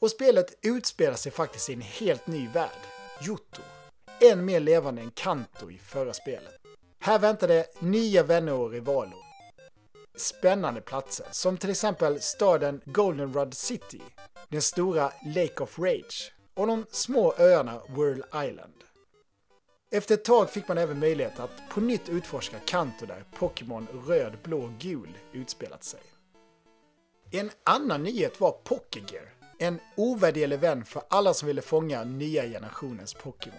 Och spelet utspelar sig faktiskt i en helt ny värld, Johto. Än mer levande än Kanto i förra spelet. Här väntade nya vänner och rivaler. Spännande platser, som till exempel staden Goldenrod City, den stora Lake of Rage och de små öarna Whirl Island. Efter ett tag fick man även möjlighet att på nytt utforska Kanto där Pokémon röd, blå, gul utspelat sig. En annan nyhet var Pokégear, en ovärderlig vän för alla som ville fånga nya generationens Pokémon.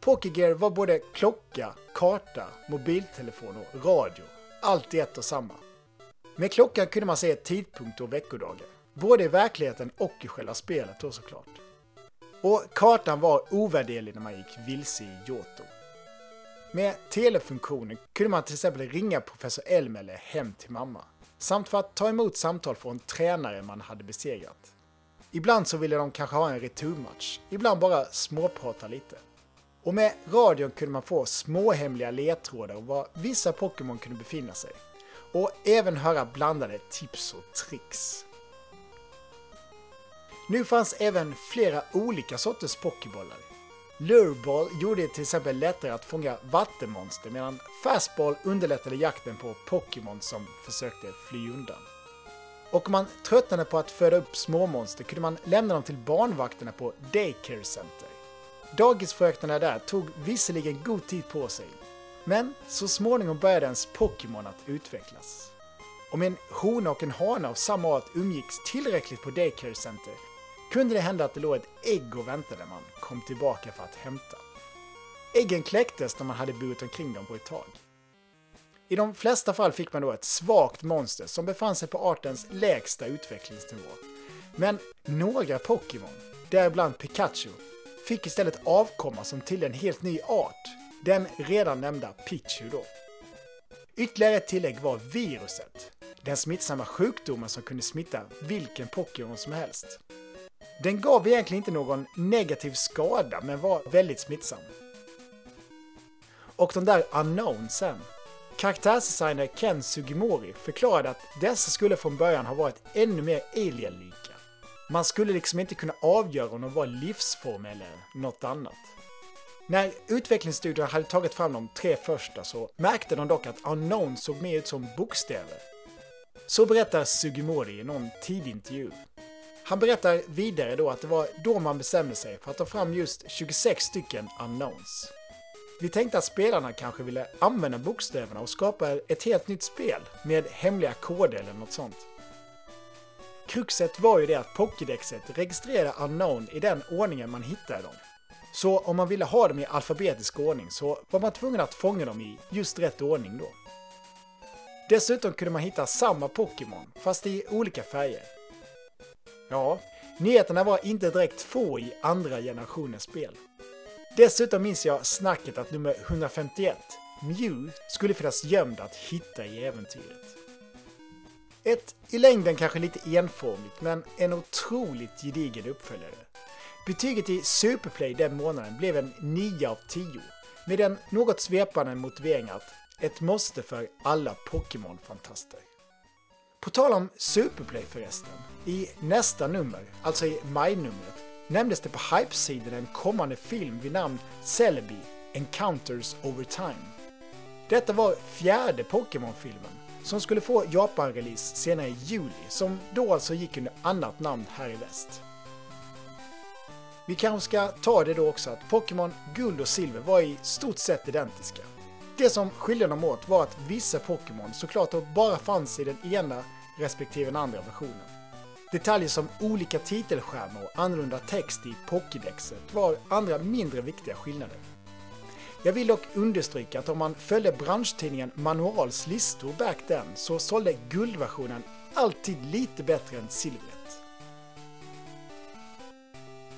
Pokégear var både klocka, karta, mobiltelefon och radio. Allt i ett och samma. Med klockan kunde man se tidpunkt och veckodagar. Både i verkligheten och i själva spelet då såklart. Och kartan var ovärderlig när man gick vilse i Johto. Med telefunktionen kunde man till exempel ringa professor Elmele hem till mamma. Samt för att ta emot samtal från tränare man hade besegrat. Ibland så ville de kanske ha en returmatch, ibland bara småprata lite. Och med radion kunde man få småhemliga ledtrådar om var vissa Pokémon kunde befinna sig. Och även höra blandade tips och tricks. Nu fanns även flera olika sorters pokébollar. Lureball gjorde det till exempel lättare att fånga vattenmonster medan Fastball underlättade jakten på Pokémon som försökte fly undan. Och om man tröttnade på att föda upp småmonster kunde man lämna dem till barnvakterna på Daycare Center. Dagisfröknarna där tog visserligen god tid på sig, men så småningom började ens Pokémon att utvecklas. Om en hona och en hane av samma art umgicks tillräckligt på Daycare Center kunde det hända att det låg ett ägg och väntade när man kom tillbaka för att hämta. Äggen kläcktes när man hade burit omkring dem på ett tag. I de flesta fall fick man då ett svagt monster som befann sig på artens lägsta utvecklingsnivå. Men några Pokémon, däribland Pikachu, fick istället avkomma som till en helt ny art, den redan nämnda Pichu då. Ytterligare ett tillägg var viruset, den smittsamma sjukdomen som kunde smitta vilken Pokémon som helst. Den gav egentligen inte någon negativ skada, men var väldigt smittsam. Och de där annonsen. Karaktärsdesigner Ken Sugimori förklarade att dessa skulle från början ha varit ännu mer alien-lika. Man skulle liksom inte kunna avgöra om de var livsform eller något annat. När utvecklingsstudion hade tagit fram de tre första så märkte de dock att unknown såg mer ut som bokstäver. Så berättar Sugimori i någon tidig intervju. Han berättar vidare då att det var då man bestämde sig för att ta fram just 26 stycken unknowns. Vi tänkte att spelarna kanske ville använda bokstäverna och skapa ett helt nytt spel med hemliga koder eller något sånt. Kruxet var ju det att Pokédexet registrerar unknown i den ordningen man hittade dem. Så om man ville ha dem i alfabetisk ordning så var man tvungen att fånga dem i just rätt ordning då. Dessutom kunde man hitta samma Pokémon, fast i olika färger. Ja, nyheterna var inte direkt få i andra generationens spel. Dessutom minns jag snacket att nummer 151, Mew, skulle finnas gömd att hitta i äventyret. Ett i längden kanske lite enformigt, men en otroligt gedigen uppföljare. Betyget i Superplay den månaden blev en 9 av 10, med den något svepande motiveringen att ett måste för alla Pokémon-fantaster. På tal om Superplay förresten, i nästa nummer, alltså i majnumret, nämndes det på hypesidan en kommande film vid namn Celebi Encounters Over Time. Detta var fjärde Pokémon-filmen som skulle få Japan-release senare i juli, som då alltså gick under annat namn här i väst. Vi kanske ska ta det då också att Pokémon Guld och Silver var i stort sett identiska. Det som skilde dem åt var att vissa Pokémon såklart då bara fanns i den ena respektive den andra versionen. Detaljer som olika titelskärmar och annorlunda text i Pokédexet var andra mindre viktiga skillnader. Jag vill dock understryka att om man följde branschtidningen Manuals listor back then så sålde guldversionen alltid lite bättre än silvret.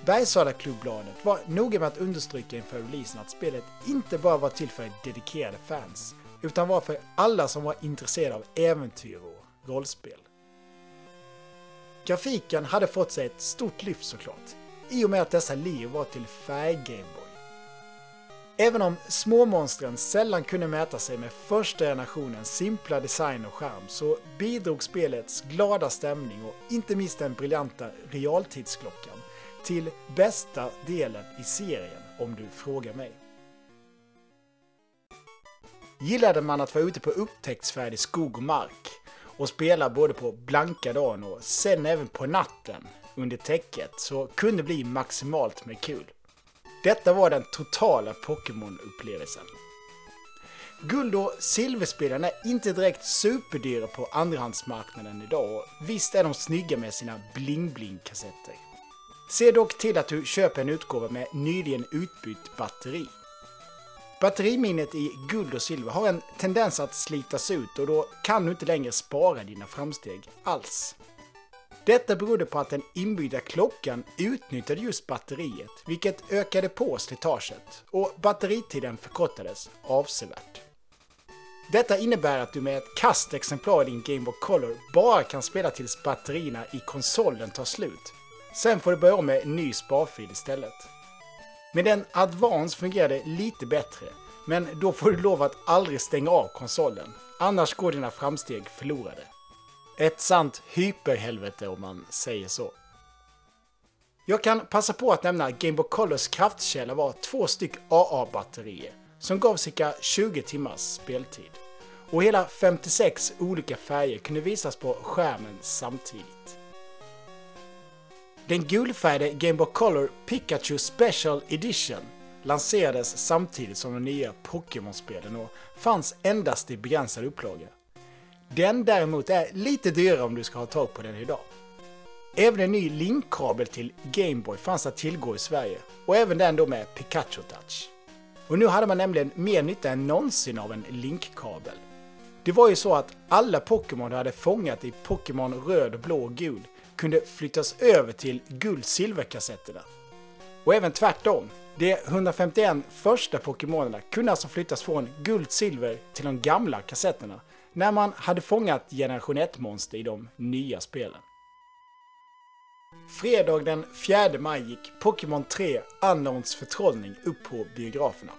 Bergsala-klubbladet var noga med att understryka inför releasen att spelet inte bara var till för dedikerade fans, utan var för alla som var intresserade av äventyr och rollspel. Grafiken hade fått sig ett stort lyft såklart, i och med att dessa leo var till färg-Gameboy. Även om småmonstren sällan kunde mäta sig med första generationens simpla design och skärm så bidrog spelets glada stämning och inte minst den briljanta realtidsklockan till bästa delen i serien om du frågar mig. Gillade man att vara ute på upptäcktsfärd i skog och mark och spela både på blanka dagen och sen även på natten under täcket så kunde bli maximalt med kul. Detta var den totala Pokémon-upplevelsen. Guld och silverspelen är inte direkt superdyra på andrahandsmarknaden idag och visst är de snygga med sina bling-bling-kassetter. Se dock till att du köper en utgåva med nyligen utbytt batteri. Batteriminnet i guld och silver har en tendens att slitas ut och då kan du inte längre spara dina framsteg alls. Detta berodde på att den inbyggda klockan utnyttjade just batteriet, vilket ökade på slitaget och batteritiden förkortades avsevärt. Detta innebär att du med ett kastexemplar i din Game Boy Color bara kan spela tills batterierna i konsolen tar slut. Sen får du börja om med en ny sparfil istället. Med den Advance fungerar det lite bättre, men då får du lov att aldrig stänga av konsolen. Annars går dina framsteg förlorade. Ett sant hyperhelvete om man säger så. Jag kan passa på att nämna Game Boy Colors kraftkälla var två styck AA-batterier som gav cirka 20 timmars speltid. Och hela 56 olika färger kunde visas på skärmen samtidigt. Den gulfärgade Game Boy Color Pikachu Special Edition lanserades samtidigt som de nya Pokémon-spelen och fanns endast i begränsad upplaga. Den däremot är lite dyrare om du ska ha tag på den idag. Även en ny linkkabel till Gameboy fanns att tillgå i Sverige och även den då med Pikachu Touch. Och nu hade man nämligen mer nytta än någonsin av en linkkabel. Det var ju så att alla Pokémon du hade fångat i Pokémon röd, blå och gul kunde flyttas över till guld-silver-kassetterna. Och även tvärtom. De 151 första Pokémonerna kunde alltså flyttas från guld-silver till de gamla kassetterna när man hade fångat generation 1-monster i de nya spelen. Fredag den 4 maj gick Pokémon 3 Unknowns förtrollning upp på biograferna.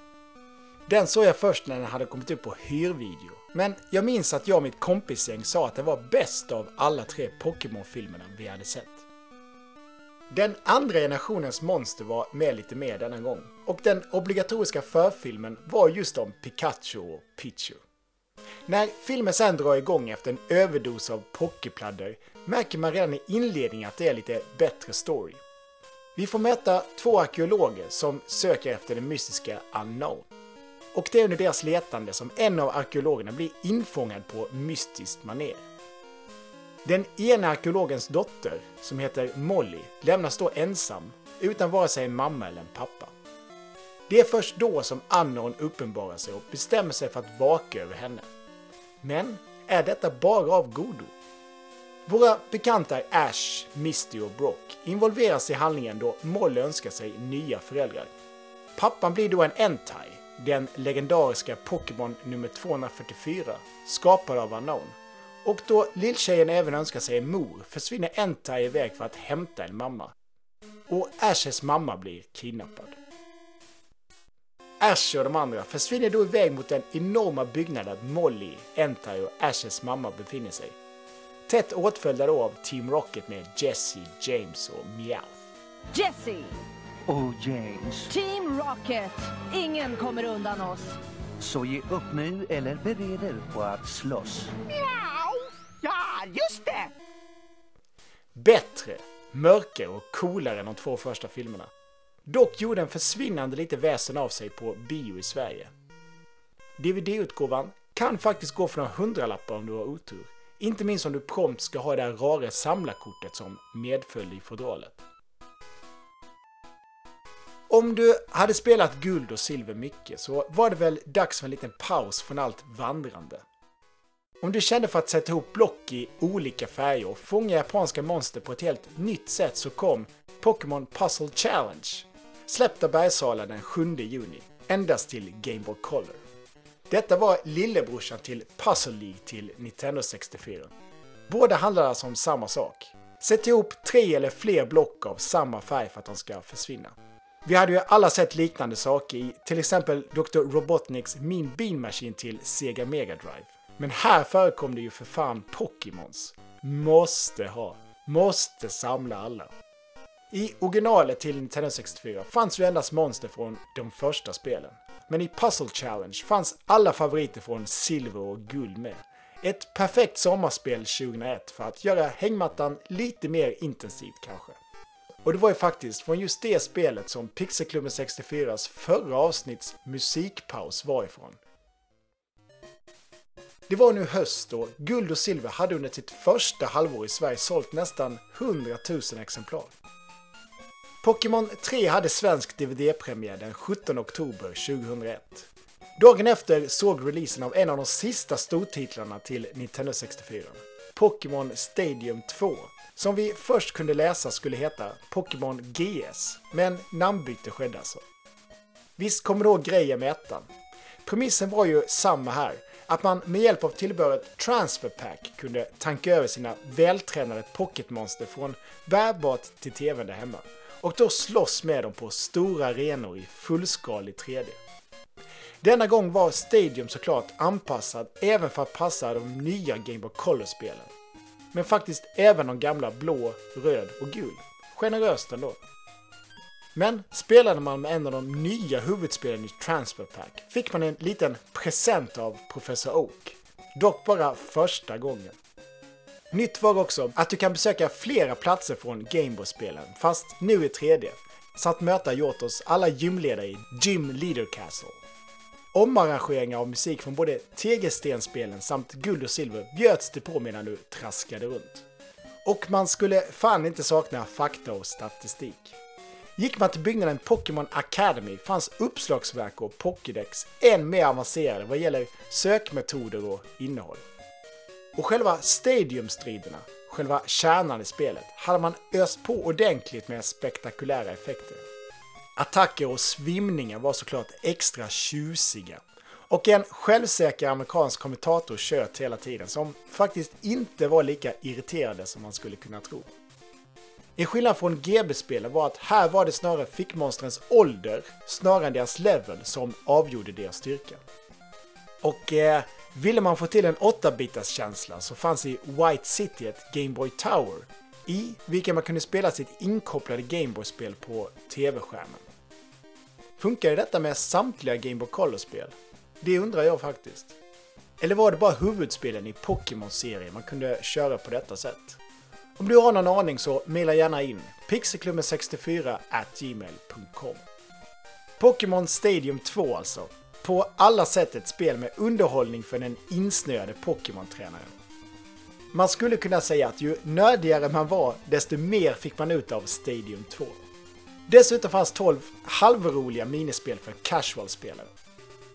Den såg jag först när den hade kommit upp på hyrvideo. Men jag minns att jag och mitt kompisgäng sa att det var bäst av alla tre Pokémon-filmerna vi hade sett. Den andra generationens monster var med lite mer denna gång. Och den obligatoriska förfilmen var just om Pikachu och Pichu. När filmen sen drar igång efter en överdos av pockepladder märker man redan i inledningen att det är lite bättre story. Vi får möta två arkeologer som söker efter den mystiska Unknown. Och det är under deras letande som en av arkeologerna blir infångad på mystiskt maner. Den ena arkeologens dotter, som heter Molly, lämnas då ensam utan vare sig en mamma eller en pappa. Det är först då som Anon uppenbarar sig och bestämmer sig för att vaka över henne. Men är detta bara av godo? Våra bekanta Ash, Misty och Brock involveras i handlingen då Molly önskar sig nya föräldrar. Pappan blir då en Entai, den legendariska Pokémon nummer 244, skapad av Unknown. Och då lilltjejen även önskar sig en mor försvinner Entai iväg för att hämta en mamma. Och Ashes mamma blir kidnappad. Ash och de andra försvinner då iväg mot den enorma byggnaden Molly, Entai och Ashes mamma befinner sig. Tätt åtföljda då av Team Rocket med Jesse, James och Meowth. Jesse! Och James. Team Rocket! Ingen kommer undan oss. Så ge upp nu eller bered er på att slåss. Ja, just det! Bättre, mörkare och coolare än de två första filmerna. Dock gjorde en försvinnande lite väsen av sig på bio i Sverige. DVD-utgåvan kan faktiskt gå för några hundralappar om du har otur. Inte minst om du prompt ska ha det här rara samlarkortet som medföljde i fodralet. Om du hade spelat guld och silver mycket så var det väl dags för en liten paus från allt vandrande. Om du kände för att sätta ihop block i olika färger och fånga japanska monster på ett helt nytt sätt så kom Pokémon Puzzle Challenge. Släppt av Bergsala den 7 juni, endast till Game Boy Color. Detta var lillebrorsan till Puzzle League till Nintendo 64. Båda handlar alltså om samma sak. Sätt ihop tre eller fler block av samma färg för att de ska försvinna. Vi hade ju alla sett liknande saker i till exempel Dr. Robotniks Mean Bean Machine till Sega Mega Drive. Men här förekom det ju för fan Pokémons. Måste ha. Måste samla alla. I originalet till Nintendo 64 fanns ju endast monster från de första spelen. Men i Puzzle Challenge fanns alla favoriter från silver och guld med. Ett perfekt sommarspel 2001 för att göra hängmattan lite mer intensivt kanske. Och det var ju faktiskt från just det spelet som Pixelklubben 64s förra avsnitts musikpaus var ifrån. Det var nu höst och Guld och Silver hade under sitt första halvår i Sverige sålt nästan 100 000 exemplar. Pokémon 3 hade svensk DVD-premiär den 17 oktober 2001. Dagen efter såg releasen av en av de sista stortitlarna till Nintendo 64. Pokémon Stadium 2, som vi först kunde läsa skulle heta Pokémon GS, men namnbyte skedde alltså. Visst kommer då grejen med ettan. Premissen var ju samma här, att man med hjälp av tillbehöret Transfer Pack kunde tanka över sina vältränade pocketmonster från bärbart till tvn där hemma och då slåss med dem på stora arenor i fullskalig 3D. Denna gång var Stadium såklart anpassad även för att passa de nya Game Boy Color-spelen. Men faktiskt även de gamla blå, röd och gul. Generöst ändå. Men spelade man med en av de nya huvudspelen i Transfer Pack fick man en liten present av Professor Oak. Dock bara första gången. Nytt var också att du kan besöka flera platser från Gameboy-spelen, fast nu i 3D, samt möta Jotos alla gymledare i Gym Leader Castle. Omarrangeringar av musik från både tegelstenspelen samt guld och silver bjöds det på medan du traskade runt. Och man skulle fan inte sakna fakta och statistik. Gick man till byggnaden Pokémon Academy fanns uppslagsverk och Pokédex än mer avancerade vad gäller sökmetoder och innehåll. Och själva Stadium-striderna, själva kärnan i spelet, hade man öst på ordentligt med spektakulära effekter. Attacker och svimningar var såklart extra tjusiga. Och en självsäker amerikansk kommentator tjöt hela tiden som faktiskt inte var lika irriterande som man skulle kunna tro. En skillnad från GB-spelen var att här var det snarare fickmonstrens ålder, snarare än deras level, som avgjorde deras styrka. Och eh, ville man få till en 8-bitars känsla så fanns i White City ett Game Boy Tower, i vilken man kunde spela sitt inkopplade Game Boy-spel på TV-skärmen. Funkar detta med samtliga Game Boy Color-spel? Det undrar jag faktiskt. Eller var det bara huvudspelen i Pokémon-serien man kunde köra på detta sätt? Om du har någon aning så mejla gärna in pixelklubben64gmail.com Pokémon Stadium 2 alltså. På alla sätt ett spel med underhållning för den insnöade Pokémon-tränaren. Man skulle kunna säga att ju nördigare man var, desto mer fick man ut av Stadium 2. Dessutom fanns 12 halvroliga minispel för casual-spelare.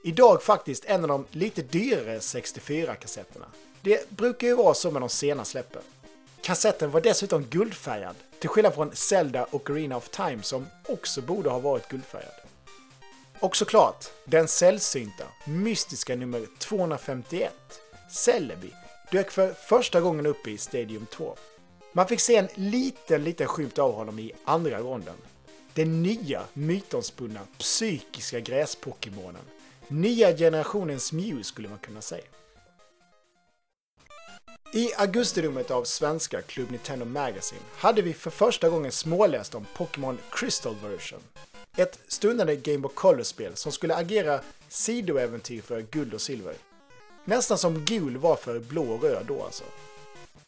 Idag faktiskt en av de lite dyrare 64-kassetterna. Det brukar ju vara så med de sena släppen. Kassetten var dessutom guldfärgad, till skillnad från Zelda och Arena of Time som också borde ha varit guldfärgad. Och såklart, den sällsynta, mystiska nummer 251, Celebi, dök för första gången upp i Stadium 2. Man fick se en liten, liten skymt av honom i andra ronden. Den nya, mytomspunna, psykiska gräspokémonen. Nya generationens Mew skulle man kunna säga. I augustinumret av svenska Club Nintendo Magazine hade vi för första gången småläst om Pokémon Crystal Version. Ett stundande Game Boy Color-spel som skulle agera sidoäventyr för guld och silver. Nästan som gul var för blå och röd då alltså.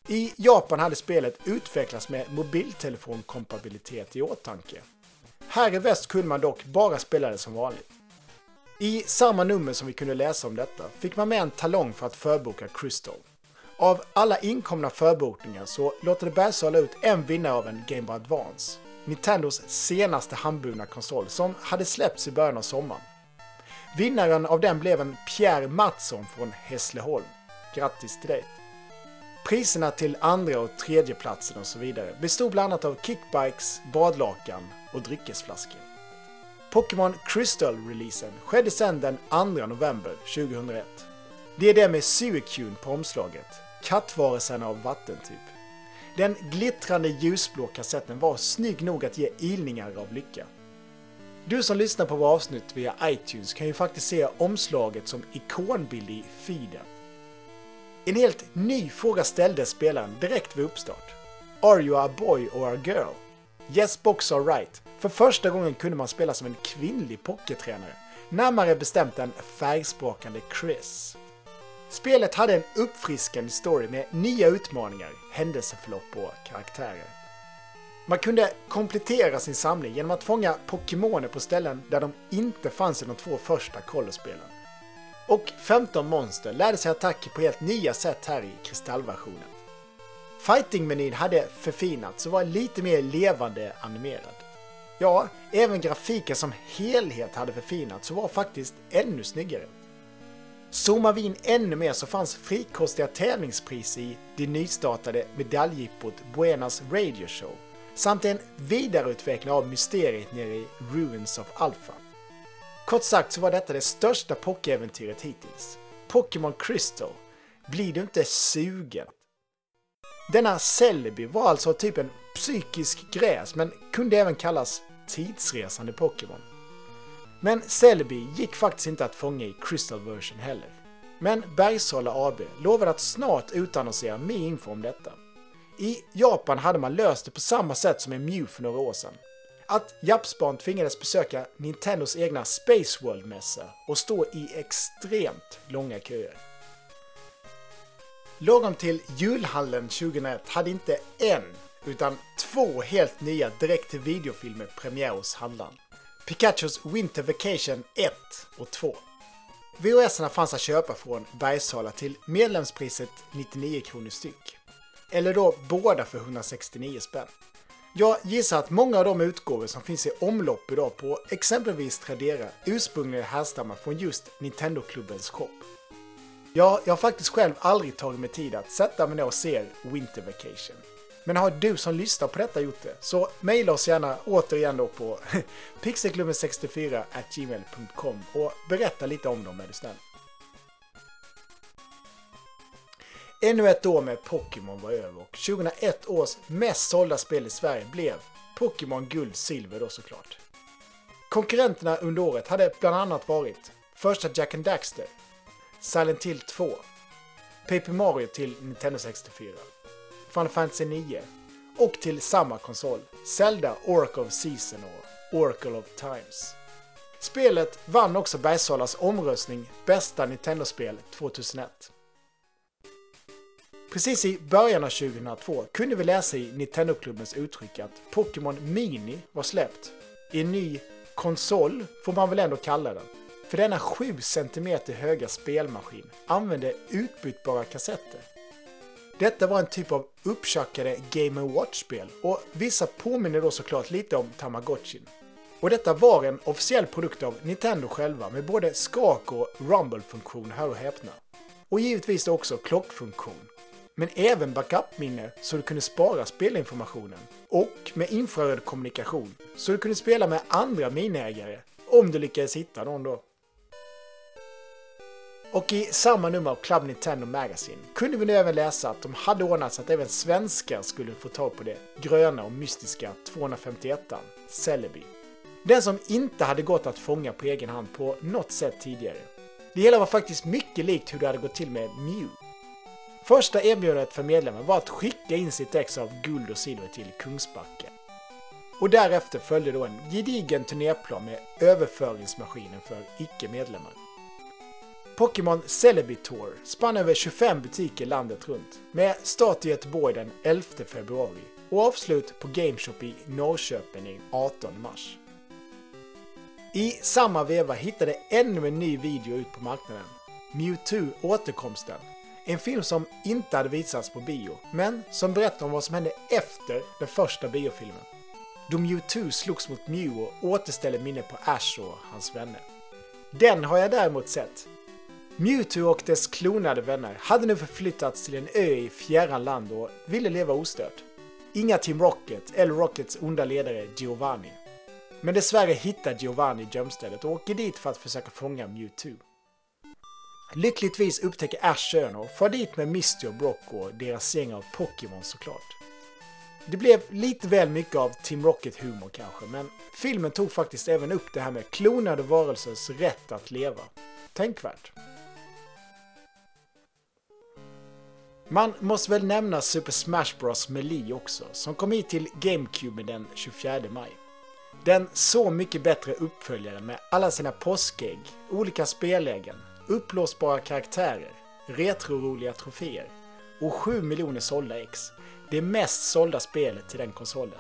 I Japan hade spelet utvecklats med mobiltelefonkompatibilitet i åtanke. Här i väst kunde man dock bara spela det som vanligt. I samma nummer som vi kunde läsa om detta fick man med en talong för att förboka Crystal. Av alla inkomna förbokningar så låter det Bergsala ut en vinnare av en Game Boy Advance. Nintendos senaste handburna konsol som hade släppts i början av sommaren. Vinnaren av den blev en Pierre Mattsson från Hässleholm. Grattis till dig! Priserna till andra och tredje platsen och så vidare bestod bland annat av kickbikes, badlakan och dryckesflaskor. Pokémon Crystal-releasen skedde sedan den 2 november 2001. Det är det med Suicune på omslaget, kattvarelsen av vattentyp. Den glittrande ljusblå kassetten var snygg nog att ge ilningar av lycka. Du som lyssnar på våra avsnitt via iTunes kan ju faktiskt se omslaget som ikonbild i feeden. En helt ny fråga ställdes spelaren direkt vid uppstart. Are you a boy or a girl? Yes box are right. För första gången kunde man spela som en kvinnlig pokertränare. Närmare bestämt en färgsprakande Chris. Spelet hade en uppfriskande story med nya utmaningar, händelseförlopp och karaktärer. Man kunde komplettera sin samling genom att fånga Pokémoner på ställen där de inte fanns i de två första kollospelen. Och 15 monster lärde sig attacker på helt nya sätt här i kristallversionen. Fighting-menyn hade förfinats och var lite mer levande animerad. Ja, även grafiken som helhet hade förfinats och var faktiskt ännu snyggare. Zoomar vi in ännu mer så fanns frikostiga tävlingspris i det nystartade medaljjippot Buenas Radio Show samt en vidareutveckling av mysteriet nere i Ruins of Alpha. Kort sagt så var detta det största pokéäventyret hittills. Pokémon Crystal. Blir du inte sugen? Denna Celebi var alltså typ en psykisk gräs men kunde även kallas tidsresande Pokémon. Men Celebi gick faktiskt inte att fånga i Crystal version heller. Men Bergsala AB lovade att snart utannonsera mer info om detta. I Japan hade man löst det på samma sätt som i Mew för några år sedan. Att Japsbarn tvingades besöka Nintendos egna Space World-mässa och stå i extremt långa köer. Lagom till julhallen 2001 hade inte en, utan två helt nya direkt till videofilmer premiär hos handlaren. Pikachus Winter Vacation 1 och 2. VHSerna fanns att köpa från Bergsala till medlemspriset 99 kronor styck. Eller då båda för 169 spänn. Jag gissar att många av de utgåvor som finns i omlopp idag på exempelvis Tradera ursprungligen härstammar från just Nintendo-klubbens shop. Ja, jag har faktiskt själv aldrig tagit mig tid att sätta mig ner och se Winter Vacation. Men har du som lyssnar på detta gjort det, så mejla oss gärna återigen då på (laughs) pixelklubben64 gmail.com och berätta lite om dem är du snäll. Ännu ett år med Pokémon var över och 2001 års mest sålda spel i Sverige blev Pokémon Guld Silver då såklart. Konkurrenterna under året hade bland annat varit första Jack and Daxter, Silent Hill 2, Paper Mario till Nintendo 64, Final Fantasy 9 och till samma konsol, Zelda Oracle of Season och Oracle of Times. Spelet vann också Bergsalas omröstning Bästa Nintendo-spel 2001. Precis i början av 2002 kunde vi läsa i Nintendo-klubbens uttryck att Pokémon Mini var släppt. I en ny konsol, får man väl ändå kalla den. För denna 7 cm höga spelmaskin använde utbytbara kassetter. Detta var en typ av upptjackade Game Watch-spel och vissa påminner då såklart lite om Tamagotchin. Och detta var en officiell produkt av Nintendo själva med både skak och rumble-funktion, hör och häpna. Och givetvis också klockfunktion. Men även backup-minne så du kunde spara spelinformationen. Och med infraröd kommunikation så du kunde spela med andra minägare om du lyckades hitta någon då. Och i samma nummer av Club Nintendo Magazine kunde vi nu även läsa att de hade ordnat så att även svenskar skulle få tag på det gröna och mystiska 251an, Celebi. Den som inte hade gått att fånga på egen hand på något sätt tidigare. Det hela var faktiskt mycket likt hur det hade gått till med Mew. Första erbjudandet för medlemmen var att skicka in sitt ex av guld och silver till Kungsbacka. Och därefter följde då en gedigen turnéplan med överföringsmaskinen för icke-medlemmar. Pokémon Celebi Tour spann över 25 butiker landet runt med start i Göteborg den 11 februari och avslut på Gameshop i Norrköping den 18 mars. I samma veva hittade ännu en ny video ut på marknaden. Mewtwo Återkomsten. En film som inte hade visats på bio, men som berättar om vad som hände efter den första biofilmen. Då Mewtwo slogs mot Mew och återställde minnet på Ash och hans vänner. Den har jag däremot sett. Mewtwo och dess klonade vänner hade nu förflyttats till en ö i fjärran land och ville leva ostört. Inga Team Rocket eller Rockets onda ledare Giovanni. Men dessvärre hittar Giovanni gömstället och åker dit för att försöka fånga Mewtwo. Lyckligtvis upptäcker Ash ön och far dit med Misty och Brock och deras gäng av Pokémon såklart. Det blev lite väl mycket av Team Rocket-humor kanske, men filmen tog faktiskt även upp det här med klonade varelsers rätt att leva. Tänkvärt. Man måste väl nämna Super Smash Bros Melee också, som kom hit till GameCube den 24 maj. Den så mycket bättre uppföljaren med alla sina påskägg, olika spellägen, upplåsbara karaktärer, retroroliga troféer och 7 miljoner sålda ex. Det mest sålda spelet till den konsolen.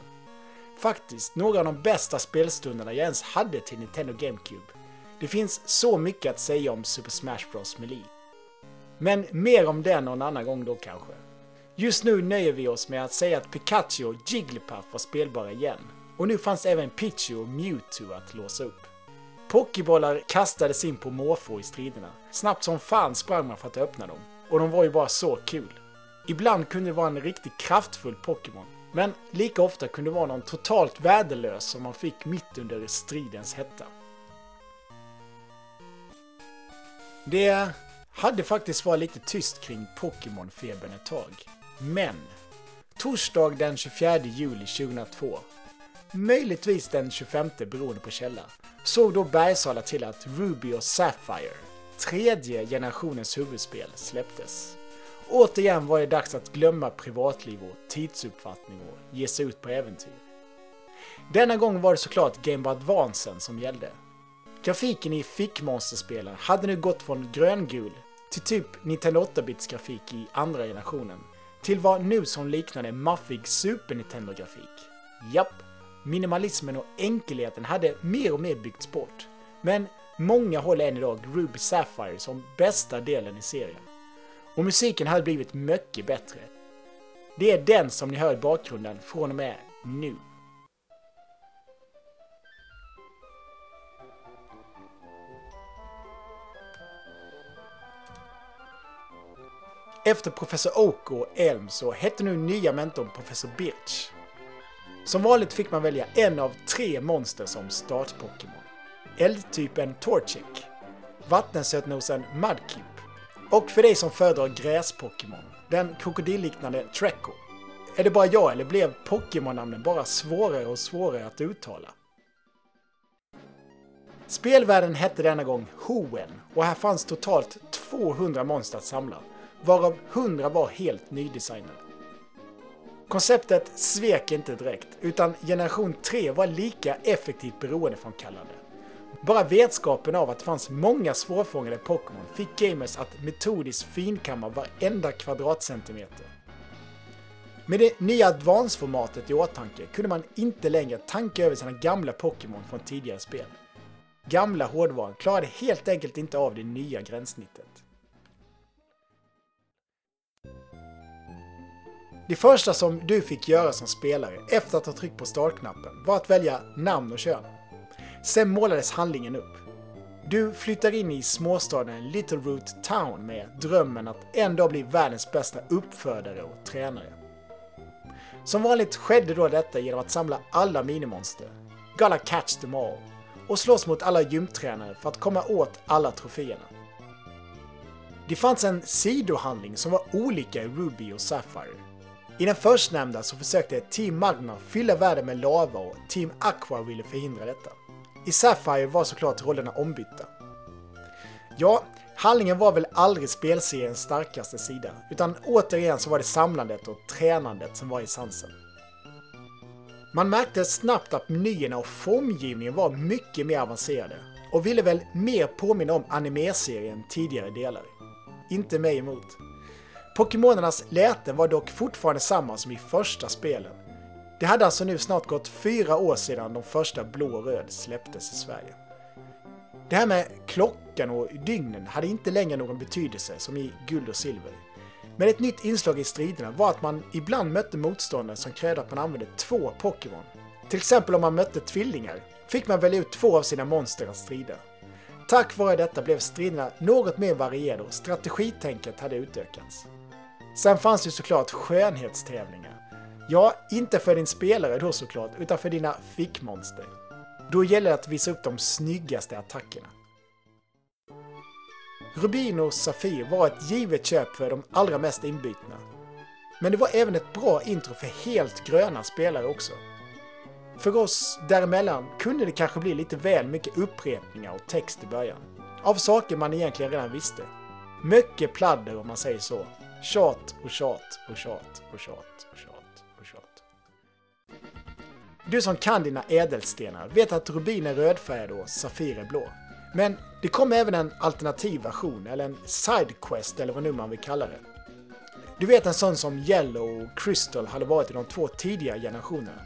Faktiskt några av de bästa spelstunderna jag ens hade till Nintendo GameCube. Det finns så mycket att säga om Super Smash Bros Melee. Men mer om den någon annan gång då kanske. Just nu nöjer vi oss med att säga att Pikachu och Jigglypuff var spelbara igen. Och nu fanns även Pichu och Mewtwo att låsa upp. Pokébollar kastades in på måfå i striderna. Snabbt som fan sprang man för att öppna dem. Och de var ju bara så kul. Ibland kunde det vara en riktigt kraftfull Pokémon. Men lika ofta kunde det vara någon totalt värdelös som man fick mitt under stridens hetta. Det hade faktiskt varit lite tyst kring Pokémon-febern ett tag. Men torsdag den 24 juli 2002, möjligtvis den 25 beroende på källa, såg då Bergsala till att Ruby och Sapphire, tredje generationens huvudspel, släpptes. Återigen var det dags att glömma privatliv och tidsuppfattning och ge sig ut på äventyr. Denna gång var det såklart Game Boy Advancen som gällde. Grafiken i fickmonsterspelen hade nu gått från gröngul till typ Nintendo 8-bits grafik i andra generationen till vad nu som liknade maffig Super Nintendo-grafik. Japp, minimalismen och enkelheten hade mer och mer byggts bort. Men många håller än idag Ruby Sapphire som bästa delen i serien. Och musiken hade blivit mycket bättre. Det är den som ni hör i bakgrunden från och med nu. Efter professor Oak och Elm så hette nu nya mentorn professor Birch. Som vanligt fick man välja en av tre monster som start-Pokémon. Eldtypen Torchic, vattensötnosen Mudkip och för dig som föredrar gräs-Pokémon, den krokodilliknande Treco. Är det bara jag eller blev Pokémon-namnen bara svårare och svårare att uttala? Spelvärlden hette denna gång Hoen och här fanns totalt 200 monster att samla, varav 100 var helt nydesignade. Konceptet svek inte direkt, utan generation 3 var lika effektivt beroendeframkallande. Bara vetskapen av att det fanns många svårfångade Pokémon fick gamers att metodiskt finkamma varenda kvadratcentimeter. Med det nya Advance-formatet i åtanke kunde man inte längre tanka över sina gamla Pokémon från tidigare spel. Gamla hårdvaran klarade helt enkelt inte av det nya gränssnittet. Det första som du fick göra som spelare efter att ha tryckt på startknappen var att välja namn och kön. Sen målades handlingen upp. Du flyttar in i småstaden Little Root Town med drömmen att en dag bli världens bästa uppfödare och tränare. Som vanligt skedde då detta genom att samla alla minimonster, gotta catch them all, och slåss mot alla gymtränare för att komma åt alla troféerna. Det fanns en sidohandling som var olika i Ruby och Sapphire. I den förstnämnda så försökte Team Magma fylla världen med lava och Team Aqua ville förhindra detta. I Sapphire var såklart rollerna ombytta. Ja, handlingen var väl aldrig spelseriens starkaste sida, utan återigen så var det samlandet och tränandet som var essensen. Man märkte snabbt att menyerna och formgivningen var mycket mer avancerade och ville väl mer påminna om anime-serien tidigare delar. Inte mig emot. Pokémonernas läten var dock fortfarande samma som i första spelen. Det hade alltså nu snart gått fyra år sedan de första blå och röd släpptes i Sverige. Det här med klockan och dygnen hade inte längre någon betydelse som i guld och silver. Men ett nytt inslag i striderna var att man ibland mötte motståndare som krävde att man använde två Pokémon. Till exempel om man mötte tvillingar fick man välja ut två av sina monster att strida. Tack vare detta blev striderna något mer varierade och strategitänket hade utökats. Sen fanns det såklart skönhetstävlingar. Ja, inte för din spelare då såklart, utan för dina fickmonster. Då gäller det att visa upp de snyggaste attackerna. Rubin och Safir var ett givet köp för de allra mest inbytna. Men det var även ett bra intro för helt gröna spelare också. För oss däremellan kunde det kanske bli lite väl mycket upprepningar och text i början. Av saker man egentligen redan visste. Mycket pladder om man säger så. Tjat och tjat och tjat och tjat och tjat och tjat. Du som kan dina ädelstenar vet att rubin är rödfärgad och safir är blå. Men det kom även en alternativ version, eller en sidequest eller vad nu man vill kalla det. Du vet en sån som Yellow och Crystal hade varit i de två tidigare generationerna.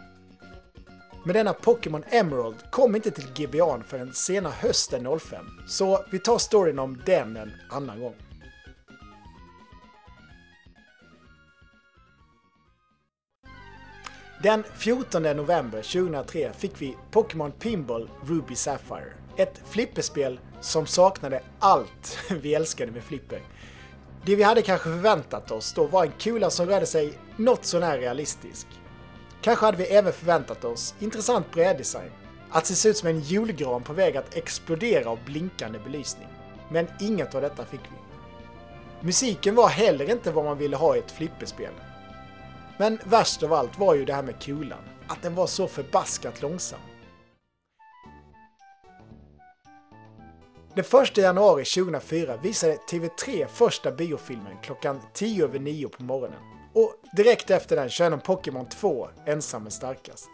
Men denna Pokémon Emerald kom inte till Gban förrän sena hösten 05, så vi tar storyn om den en annan gång. Den 14 november 2003 fick vi Pokémon Pinball Ruby Sapphire. Ett flipperspel som saknade allt (laughs) vi älskade med flipper. Det vi hade kanske förväntat oss då var en kula som rörde sig något sånär realistisk. Kanske hade vi även förväntat oss intressant bräddesign. Att se ut som en julgran på väg att explodera av blinkande belysning. Men inget av detta fick vi. Musiken var heller inte vad man ville ha i ett flipperspel. Men värst av allt var ju det här med kulan. Att den var så förbaskat långsam. Den 1 januari 2004 visade TV3 första biofilmen klockan 10 över 9 på morgonen. Och direkt efter den körde de Pokémon 2, Ensam är starkast.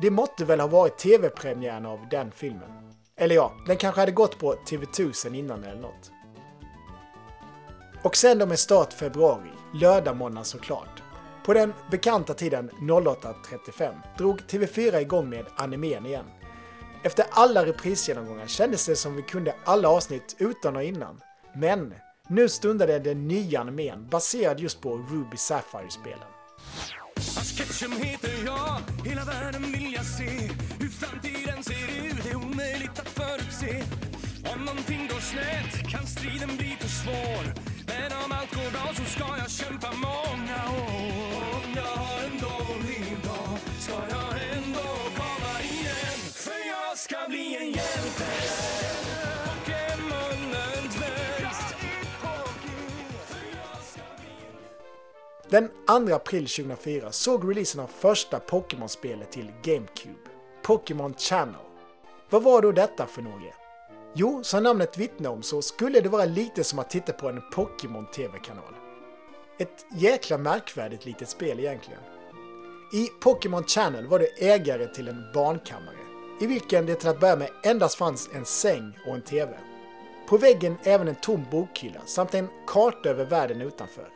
Det måtte väl ha varit TV-premiären av den filmen. Eller ja, den kanske hade gått på TV1000 innan eller något. Och sen då med start februari, lördagmorgnar såklart. På den bekanta tiden 08.35 drog TV4 igång med animen igen. Efter alla reprisgenomgångar kändes det som vi kunde alla avsnitt utan och innan. Men nu stundade den nya animen baserad just på Ruby Sapphire-spelen. Ketchum heter jag, hela världen vill jag se Hur framtiden ser ut är omöjligt att förutse Om någonting går snett kan striden bli för svår Men om allt går bra så ska jag kämpa många år ska bli en hjälte Pokémonen växt Den 2 april 2004 såg releasen av första Pokémon-spelet till GameCube, Pokémon Channel. Vad var då detta för något? Jo, som namnet vittnar om så skulle det vara lite som att titta på en Pokémon-TV-kanal. Ett jäkla märkvärdigt litet spel egentligen. I Pokémon Channel var du ägare till en barnkammare, i vilken det till att börja med endast fanns en säng och en TV. På väggen även en tom bokhylla samt en karta över världen utanför.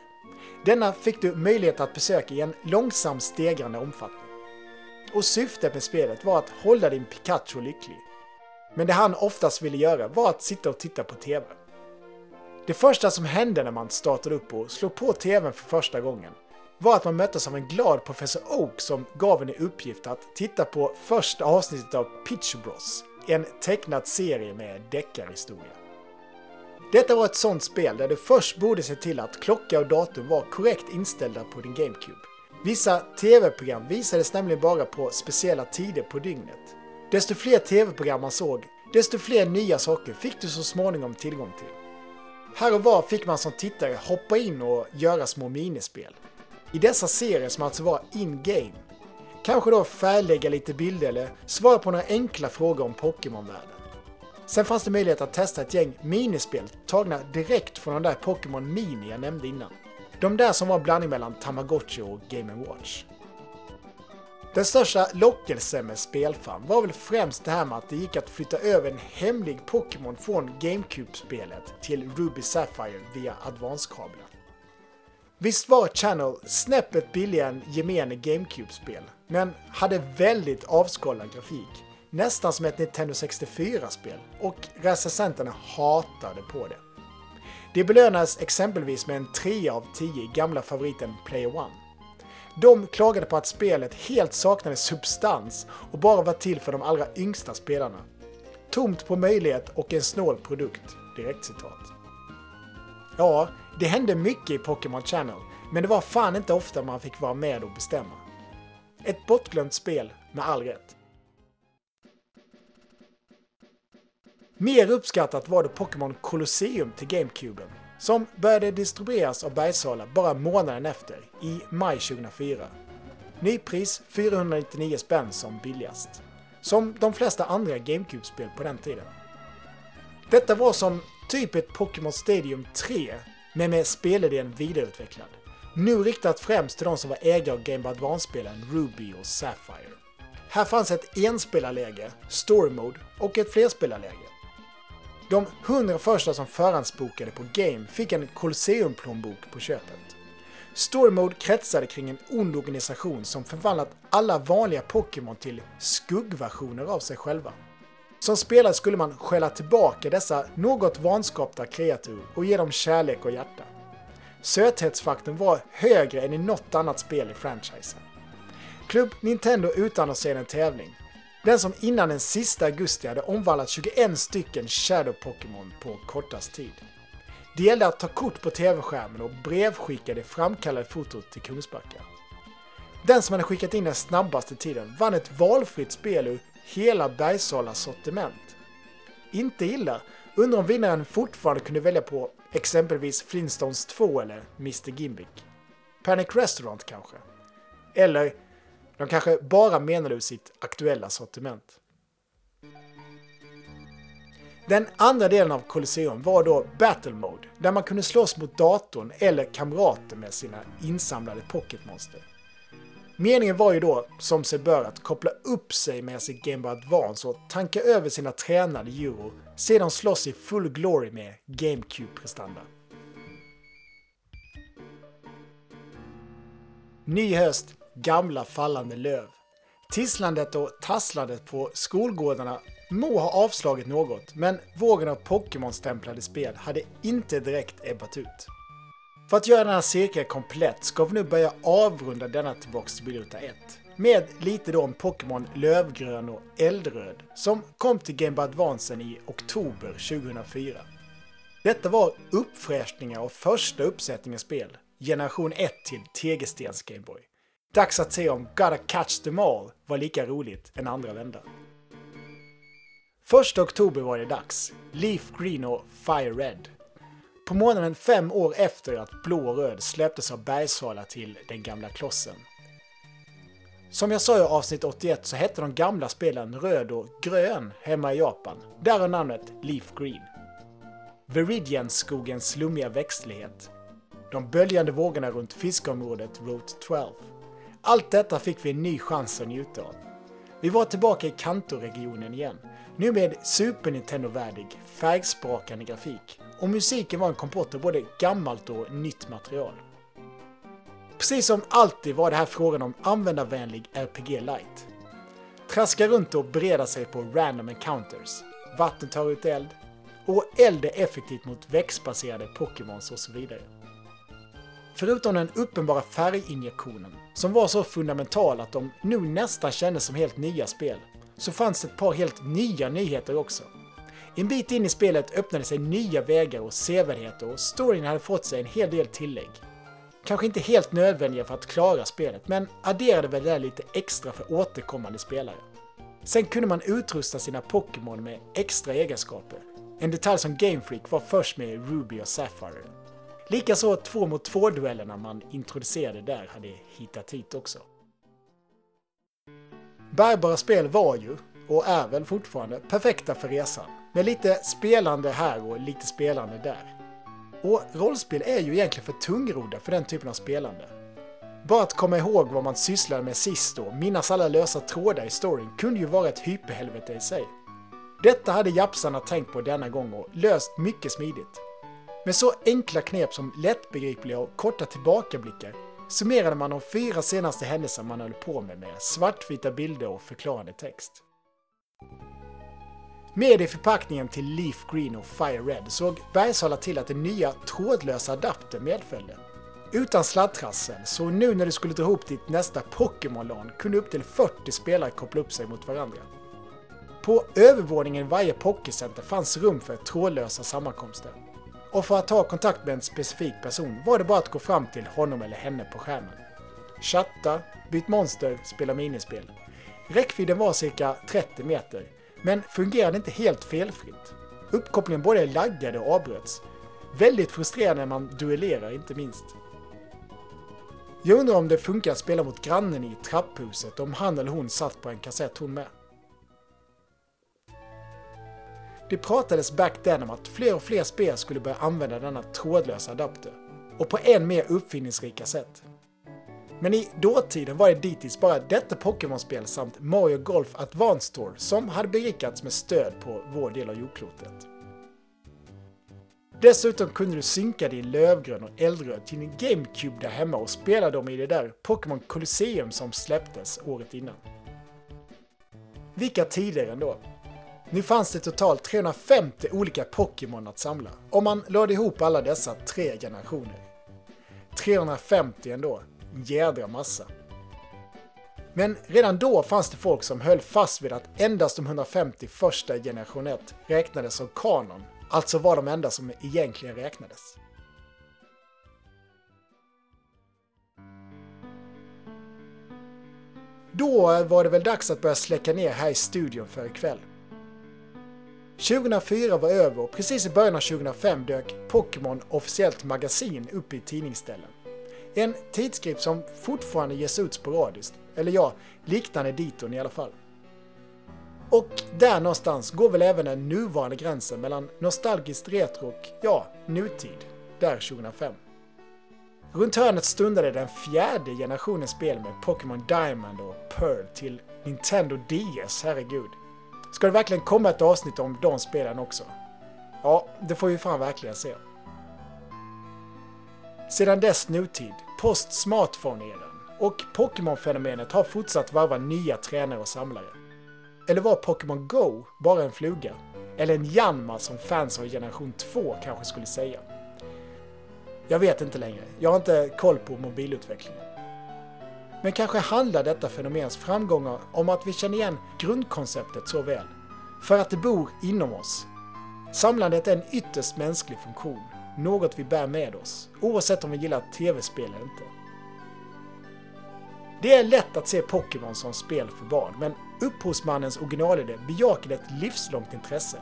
Denna fick du möjlighet att besöka i en långsam stegrande omfattning. Och syftet med spelet var att hålla din Pikachu lycklig. Men det han oftast ville göra var att sitta och titta på TV. Det första som hände när man startade upp och slog på TVn för första gången var att man möttes av en glad professor Oak som gav en i uppgift att titta på första avsnittet av Pitch Bros, en tecknad serie med deckarhistoria. Detta var ett sånt spel där du först borde se till att klocka och datum var korrekt inställda på din GameCube. Vissa tv-program visades nämligen bara på speciella tider på dygnet. Desto fler tv-program man såg, desto fler nya saker fick du så småningom tillgång till. Här och var fick man som tittare hoppa in och göra små minispel. I dessa serier som alltså var in-game. Kanske då färglägga lite bilder eller svara på några enkla frågor om Pokémon-världen. Sen fanns det möjlighet att testa ett gäng minispel tagna direkt från de där Pokémon Mini jag nämnde innan. De där som var en blandning mellan Tamagotchi och Game Watch. Den största lockelsen med spelfan var väl främst det här med att det gick att flytta över en hemlig Pokémon från GameCube-spelet till Ruby Sapphire via advanskabeln. Visst var Channel snäppet billigare än gemene GameCube-spel, men hade väldigt avskalad grafik. Nästan som ett Nintendo 64-spel och recensenterna hatade på det. Det belönades exempelvis med en 3 av 10 i gamla favoriten Player One. De klagade på att spelet helt saknade substans och bara var till för de allra yngsta spelarna. Tomt på möjlighet och en snål produkt. Direkt citat. Ja, det hände mycket i Pokémon Channel, men det var fan inte ofta man fick vara med och bestämma. Ett bortglömt spel, med all rätt. Mer uppskattat var det Pokémon Colosseum till GameCuben, som började distribueras av Bergsala bara månaden efter, i maj 2004. Nypris 499 spänn som billigast. Som de flesta andra GameCube-spel på den tiden. Detta var som typ ett Pokémon Stadium 3, men med spelidén vidareutvecklad. Nu riktat främst till de som var ägare av Game Boy Advance-spelen Ruby och Sapphire. Här fanns ett enspelarläge, Story Mode, och ett flerspelarläge. De 100 första som förhandsbokade på Game fick en Colosseum-plånbok på köpet. Story Mode kretsade kring en ond organisation som förvandlat alla vanliga Pokémon till skuggversioner av sig själva. Som spelare skulle man skälla tillbaka dessa något vanskapta kreatur och ge dem kärlek och hjärta. Söthetsfaktorn var högre än i något annat spel i franchisen. Klubb Nintendo utannonserade en tävling. Den som innan den sista augusti hade omvandlat 21 stycken Shadow Pokémon på kortast tid. Det gällde att ta kort på tv-skärmen och brevskicka det framkallade fotot till Kungsbacka. Den som hade skickat in den snabbaste tiden vann ett valfritt spel ur hela Bergsalas sortiment. Inte illa, undrar om vinnaren fortfarande kunde välja på exempelvis Flintstones 2 eller Mr Gimbick. Panic Restaurant kanske? Eller, de kanske bara menade ur sitt aktuella sortiment. Den andra delen av Colosseum var då Battle Mode, där man kunde slåss mot datorn eller kamrater med sina insamlade Pocketmonster. Meningen var ju då, som sig bör, att koppla upp sig med sitt Game Boy Advance och tanka över sina tränade euro, sedan slåss i full glory med GameCube-prestanda. Ny höst, gamla fallande löv. Tisslandet och tasslandet på skolgårdarna må ha avslagit något, men vågen av Pokémon-stämplade spel hade inte direkt ebbat ut. För att göra den här cirkeln komplett ska vi nu börja avrunda denna tillbaks till bilruta 1. Med lite då om Pokémon Lövgrön och Eldröd som kom till Game Boy Advancen i oktober 2004. Detta var uppfräschningar av första uppsättningen spel, generation 1 till Tegelstens Gameboy. Dags att se om Gotta Catch Them All var lika roligt en andra vända. Första oktober var det dags. Leaf Green och Fire Red. På månaden fem år efter att Blå och Röd släpptes av Bergsala till den gamla klossen. Som jag sa i avsnitt 81 så hette de gamla spelen Röd och Grön hemma i Japan. Därav namnet Leaf Green. Viridian-skogens slummiga växtlighet. De böljande vågorna runt fiskeområdet Route 12. Allt detta fick vi en ny chans att njuta av. Vi var tillbaka i Kanto-regionen igen. Nu med Super Nintendo-värdig, färgsprakande grafik. Och musiken var en kompott av både gammalt och nytt material. Precis som alltid var det här frågan om användarvänlig RPG Lite. Traska runt och bereda sig på random encounters. Vatten tar ut eld. Och eld är effektivt mot växtbaserade Pokémons och så vidare. Förutom den uppenbara färginjektionen, som var så fundamental att de nu nästan kändes som helt nya spel, så fanns det ett par helt nya nyheter också. En bit in i spelet öppnade sig nya vägar och sevärdheter och storyn hade fått sig en hel del tillägg. Kanske inte helt nödvändiga för att klara spelet, men adderade väl där lite extra för återkommande spelare. Sen kunde man utrusta sina Pokémon med extra egenskaper. En detalj som Game Freak var först med i Ruby och Sapphire. Likaså två mot två duellerna man introducerade där hade hittat hit också. Bärbara spel var ju, och är väl fortfarande, perfekta för resan. Med lite spelande här och lite spelande där. Och rollspel är ju egentligen för tungrodda för den typen av spelande. Bara att komma ihåg vad man sysslade med sist och minnas alla lösa trådar i storyn kunde ju vara ett hyperhelvete i sig. Detta hade japsarna tänkt på denna gång och löst mycket smidigt. Med så enkla knep som lättbegripliga och korta tillbakablickar summerade man de fyra senaste händelserna man höll på med med svartvita bilder och förklarande text. Med i förpackningen till Leaf Green och Fire Red såg Bergsala till att den nya trådlösa adaptern medföljde. Utan sladdtrassel, så nu när du skulle dra ihop ditt nästa Pokémon-LAN kunde upp till 40 spelare koppla upp sig mot varandra. På övervåningen i varje Pokécenter fanns rum för trådlösa sammankomster. Och för att ta kontakt med en specifik person var det bara att gå fram till honom eller henne på skärmen. Chatta, byt monster, spela minispel. Räckvidden var cirka 30 meter, men fungerade inte helt felfritt. Uppkopplingen både laggade och avbröts. Väldigt frustrerande när man duellerar inte minst. Jag undrar om det funkar att spela mot grannen i trapphuset om han eller hon satt på en kassett hon med. Det pratades back then om att fler och fler spel skulle börja använda denna trådlösa adapter. Och på än mer uppfinningsrika sätt. Men i dåtiden var det dittills bara detta Pokémon-spel samt Mario Golf Advance Tour som hade berikats med stöd på vår del av jordklotet. Dessutom kunde du synka din lövgrön och eldröd till din GameCube där hemma och spela dem i det där Pokémon Colosseum som släpptes året innan. Vilka tider ändå! Nu fanns det totalt 350 olika Pokémon att samla om man lade ihop alla dessa tre generationer. 350 ändå, en jädra massa. Men redan då fanns det folk som höll fast vid att endast de 150 första i generation 1 räknades som kanon, alltså var de enda som egentligen räknades. Då var det väl dags att börja släcka ner här i studion för ikväll. 2004 var över och precis i början av 2005 dök Pokémon officiellt magasin upp i tidningsställen. En tidskrift som fortfarande ges ut sporadiskt, eller ja, liknande diton i alla fall. Och där någonstans går väl även den nuvarande gränsen mellan nostalgiskt retro och, ja, nutid, där 2005. Runt hörnet stundade den fjärde generationens spel med Pokémon Diamond och Pearl till Nintendo DS, herregud. Ska det verkligen komma ett avsnitt om de spelen också? Ja, det får vi fan verkligen se. Sedan dess nutid, post-smartphone-eran och Pokémon-fenomenet har fortsatt varva nya tränare och samlare. Eller var Pokémon Go bara en fluga? Eller en Janma som fans av generation 2 kanske skulle säga? Jag vet inte längre. Jag har inte koll på mobilutvecklingen. Men kanske handlar detta fenomens framgångar om att vi känner igen grundkonceptet så väl. För att det bor inom oss. Samlandet är en ytterst mänsklig funktion. Något vi bär med oss, oavsett om vi gillar tv-spel eller inte. Det är lätt att se Pokémon som spel för barn, men upphovsmannens originalidé bejakade ett livslångt intresse.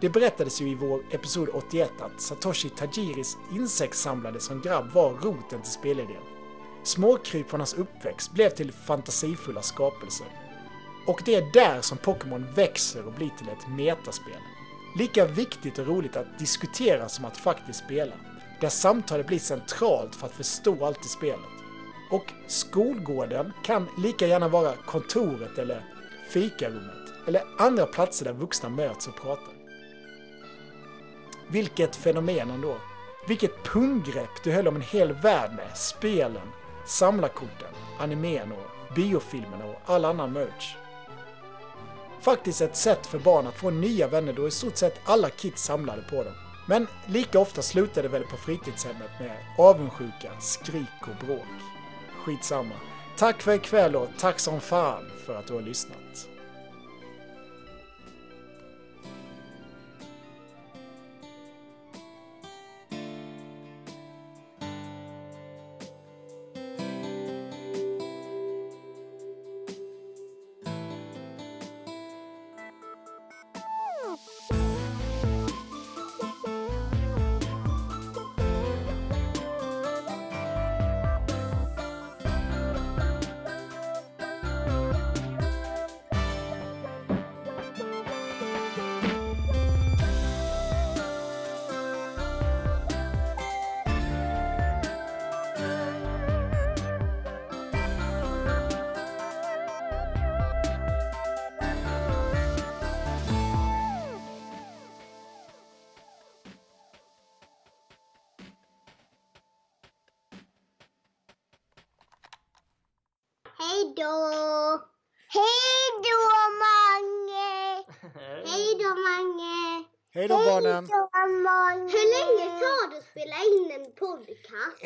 Det berättades ju i vår episod 81 att Satoshi Tajiris insektssamlande som grabb var roten till spelidén. Småkryp från hans uppväxt blev till fantasifulla skapelser. Och det är där som Pokémon växer och blir till ett metaspel. Lika viktigt och roligt att diskutera som att faktiskt spela. Där samtalet blir centralt för att förstå allt i spelet. Och skolgården kan lika gärna vara kontoret eller fikarummet eller andra platser där vuxna möts och pratar. Vilket fenomen ändå. Vilket punggrepp du höll om en hel värld med spelen, samlarkorten, animen och biofilmerna och all annan merch. Faktiskt ett sätt för barn att få nya vänner då i stort sett alla kids samlade på dem. Men lika ofta slutar det väl på fritidshemmet med avundsjuka, skrik och bråk. Skitsamma. Tack för ikväll och tack som fan för att du har lyssnat.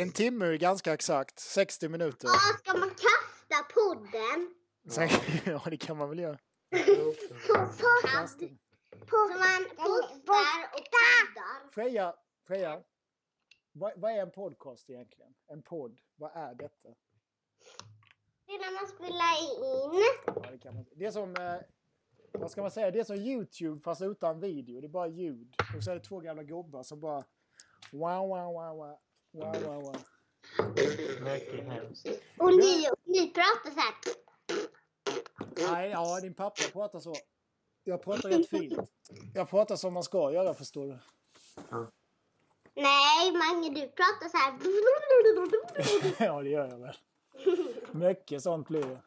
En timme är ganska exakt. 60 minuter. Ja, ska man kasta podden? Sen, (laughs) ja, det kan man väl göra. På podd? På, man postar och poddar? Freja, Freja. Vad, vad är en podcast egentligen? En podd, vad är detta? Det är när man spelar in. Ja, det, kan man. det är som, eh, vad ska man säga, det är som YouTube fast utan video. Det är bara ljud. Och så är det två gamla gubbar som bara wow, wow, wow, wow, wow, wow, wow. Och ni, ni pratar så här. Nej, ja, din pappa pratar så. Jag pratar rätt fint. Jag pratar som man ska göra, förstår du. Nej, Mange, du pratar så här. (laughs) ja, det gör jag väl. Mycket sånt blir det.